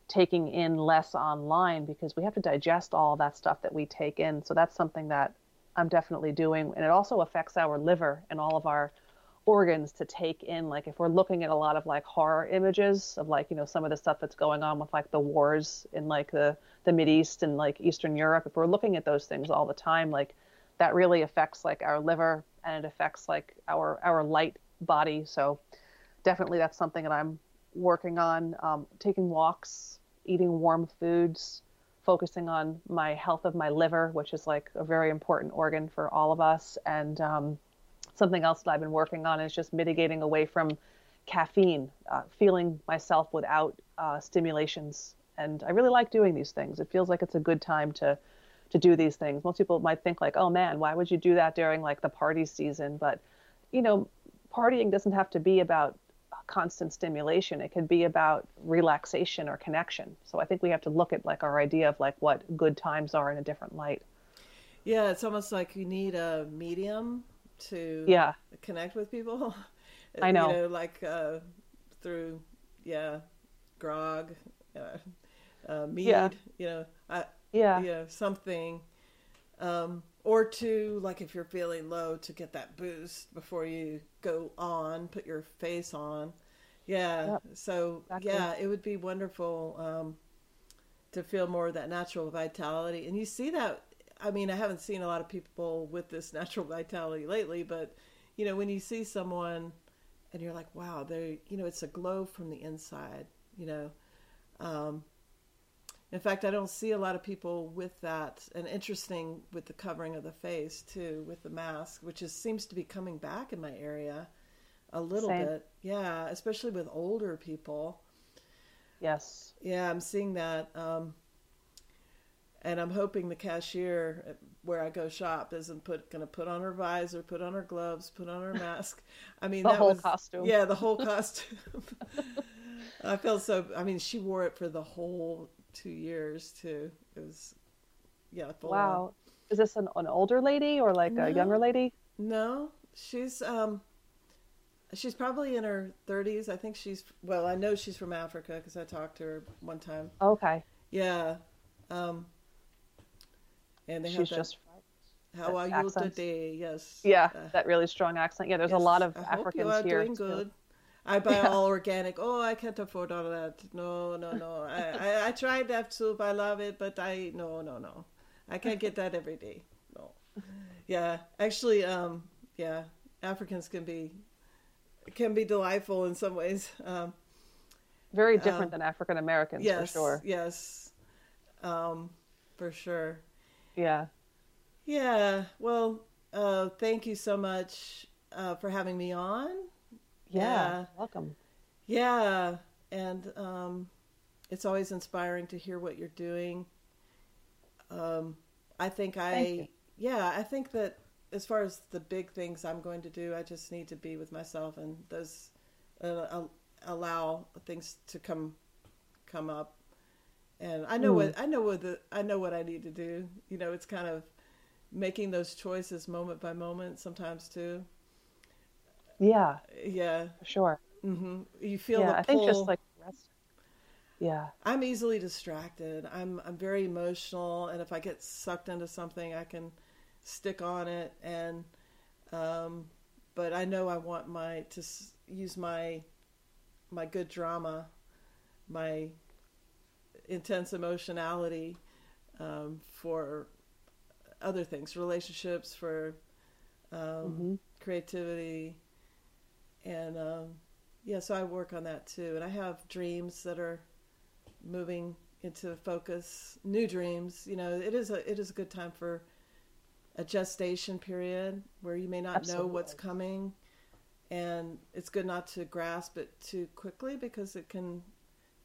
taking in less online because we have to digest all that stuff that we take in. So that's something that I'm definitely doing. And it also affects our liver and all of our organs to take in. Like if we're looking at a lot of like horror images of like, you know, some of the stuff that's going on with like the wars in like the, the Mid East and like Eastern Europe, if we're looking at those things all the time, like that really affects like our liver and it affects like our our light body. So definitely that's something that I'm working on. Um, taking walks, eating warm foods, focusing on my health of my liver, which is like a very important organ for all of us. And um, something else that I've been working on is just mitigating away from caffeine, uh, feeling myself without uh, stimulations. And I really like doing these things. It feels like it's a good time to to do these things. Most people might think like, "Oh man, why would you do that during like the party season?" But you know, partying doesn't have to be about constant stimulation. It could be about relaxation or connection. So I think we have to look at like our idea of like what good times are in a different light. Yeah, it's almost like you need a medium to Yeah. connect with people. <laughs> I know. You know, like uh, through yeah, grog, uh, uh, mead. Yeah. You know, I, Yeah. you know something. Um, or to like if you're feeling low to get that boost before you go on, put your face on. Yeah. Yep. So exactly. yeah, it would be wonderful um, to feel more of that natural vitality, and you see that. I mean, I haven't seen a lot of people with this <laughs> natural vitality lately, but you know, when you see someone and you're like, wow, they, you know, it's a glow from the inside, you know. Um, in fact, I don't see a lot of people with that. And interesting with the covering of the face too, with the mask, which is seems to be coming back in my area a little Same. bit. Yeah, especially with older people. Yes. Yeah, I'm seeing that. Um, and I'm hoping the cashier where I go shop isn't put going to put on her visor, put on her gloves, put on her mask. I mean, <laughs> the that whole was, costume. Yeah, the whole <laughs> costume. <laughs> I felt so. I mean, she wore it for the whole two years too. It was, yeah. wow. On. Is this an, an older lady or like no, a younger lady? No, she's um, she's probably in her thirties. I think she's well. I know she's from Africa because I talked to her one time. Okay. Yeah. Um, and they she's have that, just how are you today? Yes. Yeah, uh, that really strong accent. Yeah, there's yes, a lot of I Africans hope you are here. Doing good. I buy yeah. all organic. Oh, I can't afford all of that. No, no, no. I, I, I tried that soup. I love it, but I no, no, no. I can't get that every day. No. Yeah, actually, um, yeah, Africans can be can be delightful in some ways. Um, Very different um, than African Americans, yes, for sure. Yes, um, for sure. Yeah. Yeah. Well, uh, thank you so much uh, for having me on. Yeah, welcome. Yeah, and um, it's always inspiring to hear what you're doing. Um, I think I, yeah, I think that as far as the big things I'm going to do, I just need to be with myself and those uh, allow things to come come up. And I know mm. what I know what the I know what I need to do. You know, it's kind of making those choices moment by moment sometimes too. Yeah. Yeah. For sure. Mm-hmm. You feel yeah, the I think just like rest. Yeah. I'm easily distracted. I'm I'm very emotional, and if I get sucked into something, I can stick on it. And um, but I know I want my to use my my good drama, my intense emotionality um, for other things, relationships, for um, mm-hmm. creativity, and um, yeah, so I work on that too. And I have dreams that are moving into focus, new dreams. You know, it is a it is a good time for a gestation period where you may not Absolutely. know what's coming, and it's good not to grasp it too quickly because it can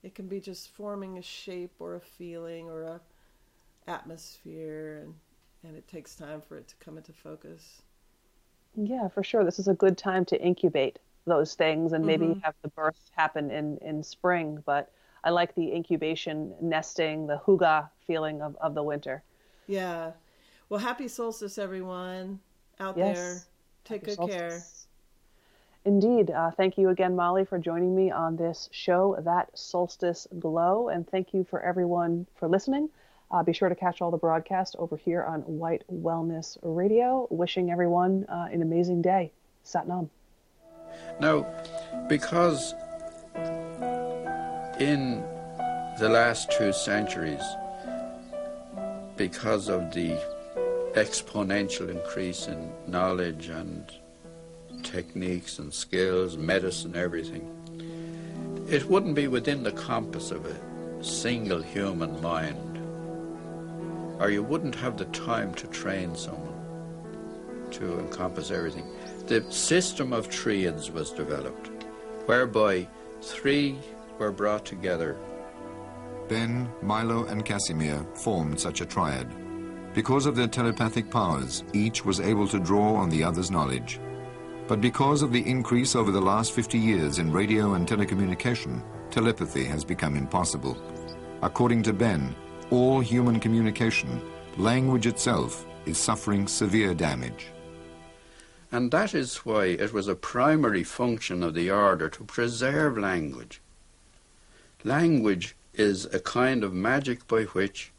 it can be just forming a shape or a feeling or a atmosphere and and it takes time for it to come into focus. Yeah, for sure. This is a good time to incubate those things and maybe mm-hmm. have the birth happen in, in spring. But I like the incubation, nesting, the hygge feeling of, of the winter. Yeah. Well, happy solstice, everyone out yes. there. Take happy good solstice. care. Indeed. Uh, thank you again, Molly, for joining me on this show, That Solstice Glow. And thank you for everyone for listening. Uh, be sure to catch all the broadcast over here on White Wellness Radio. Wishing everyone uh, an amazing day. Satnam. Now, because in the last two centuries, because of the exponential increase in knowledge and techniques and skills, medicine, everything, it wouldn't be within the compass of a single human mind, or you wouldn't have the time to train someone to encompass everything the system of triads was developed, whereby three were brought together. Ben, Milo, and Casimir formed such a triad. Because of their telepathic powers, each was able to draw on the other's knowledge. But because of the increase over the last 50 years in radio and telecommunication, telepathy has become impossible. According to Ben, all human communication, language itself, is suffering severe damage. And that is why it was a primary function of the order to preserve language. Language is a kind of magic by which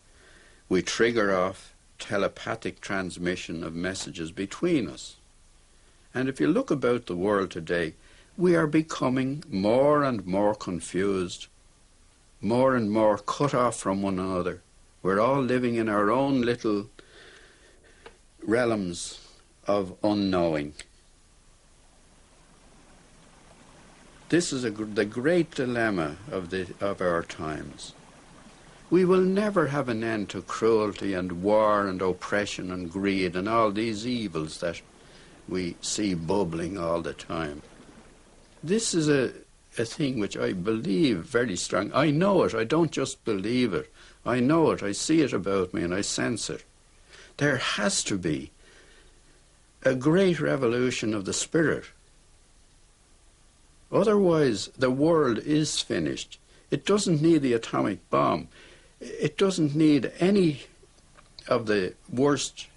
we trigger off telepathic transmission of messages between us. And if you look about the world today, we are becoming more and more confused, more and more cut off from one another. We're all living in our own little realms of unknowing. This is a, the great dilemma of, the, of our times. We will never have an end to cruelty and war and oppression and greed and all these evils that we see bubbling all the time. This is a, a thing which I believe very strong. I know it. I don't just believe it. I know it. I see it about me and I sense it. There has to be a great revolution of the spirit. Otherwise, the world is finished. It doesn't need the atomic bomb. It doesn't need any of the worst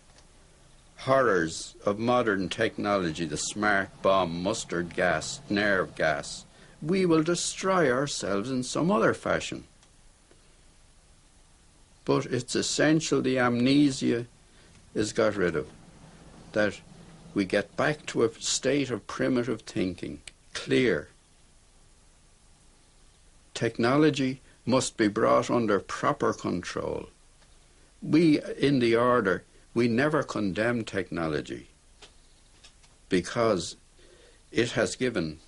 horrors of modern technology, the smart bomb, mustard gas, nerve gas. We will destroy ourselves in some other fashion. But it's essential the amnesia is got rid of. That we get back to a state of primitive thinking, clear. Technology must be brought under proper control. We in the order, we never condemn technology because it has given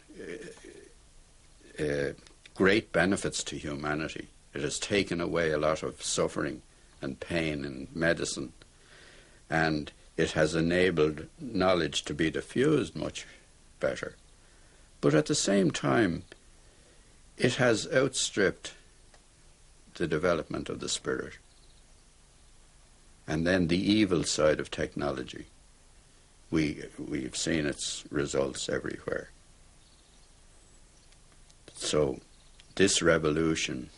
uh, uh, great benefits to humanity. It has taken away a lot of suffering and pain in medicine, and it has enabled knowledge to be diffused much better. But at the same time, it has outstripped the development of the spirit. And then the evil side of technology. We, we've seen its results everywhere. So, this revolution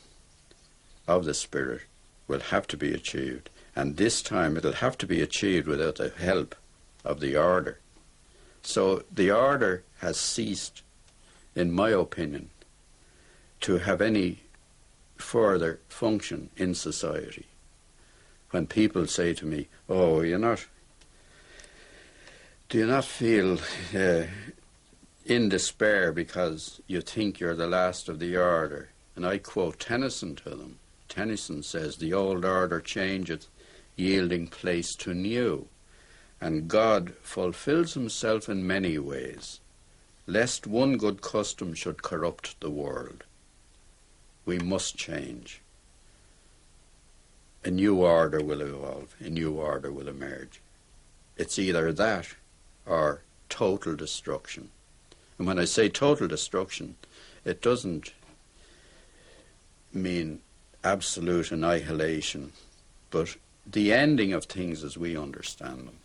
of the spirit will have to be achieved. And this time it'll have to be achieved without the help of the order. So the order has ceased, in my opinion, to have any further function in society. When people say to me, "Oh, you're not," do you not feel uh, in despair because you think you're the last of the order? And I quote Tennyson to them. Tennyson says, "The old order changeth, yielding place to new, and God fulfills Himself in many ways, lest one good custom should corrupt the world." we must change. A new order will evolve, a new order will emerge. It's either that or total destruction. And when I say total destruction, it doesn't mean absolute annihilation, but the ending of things as we understand them.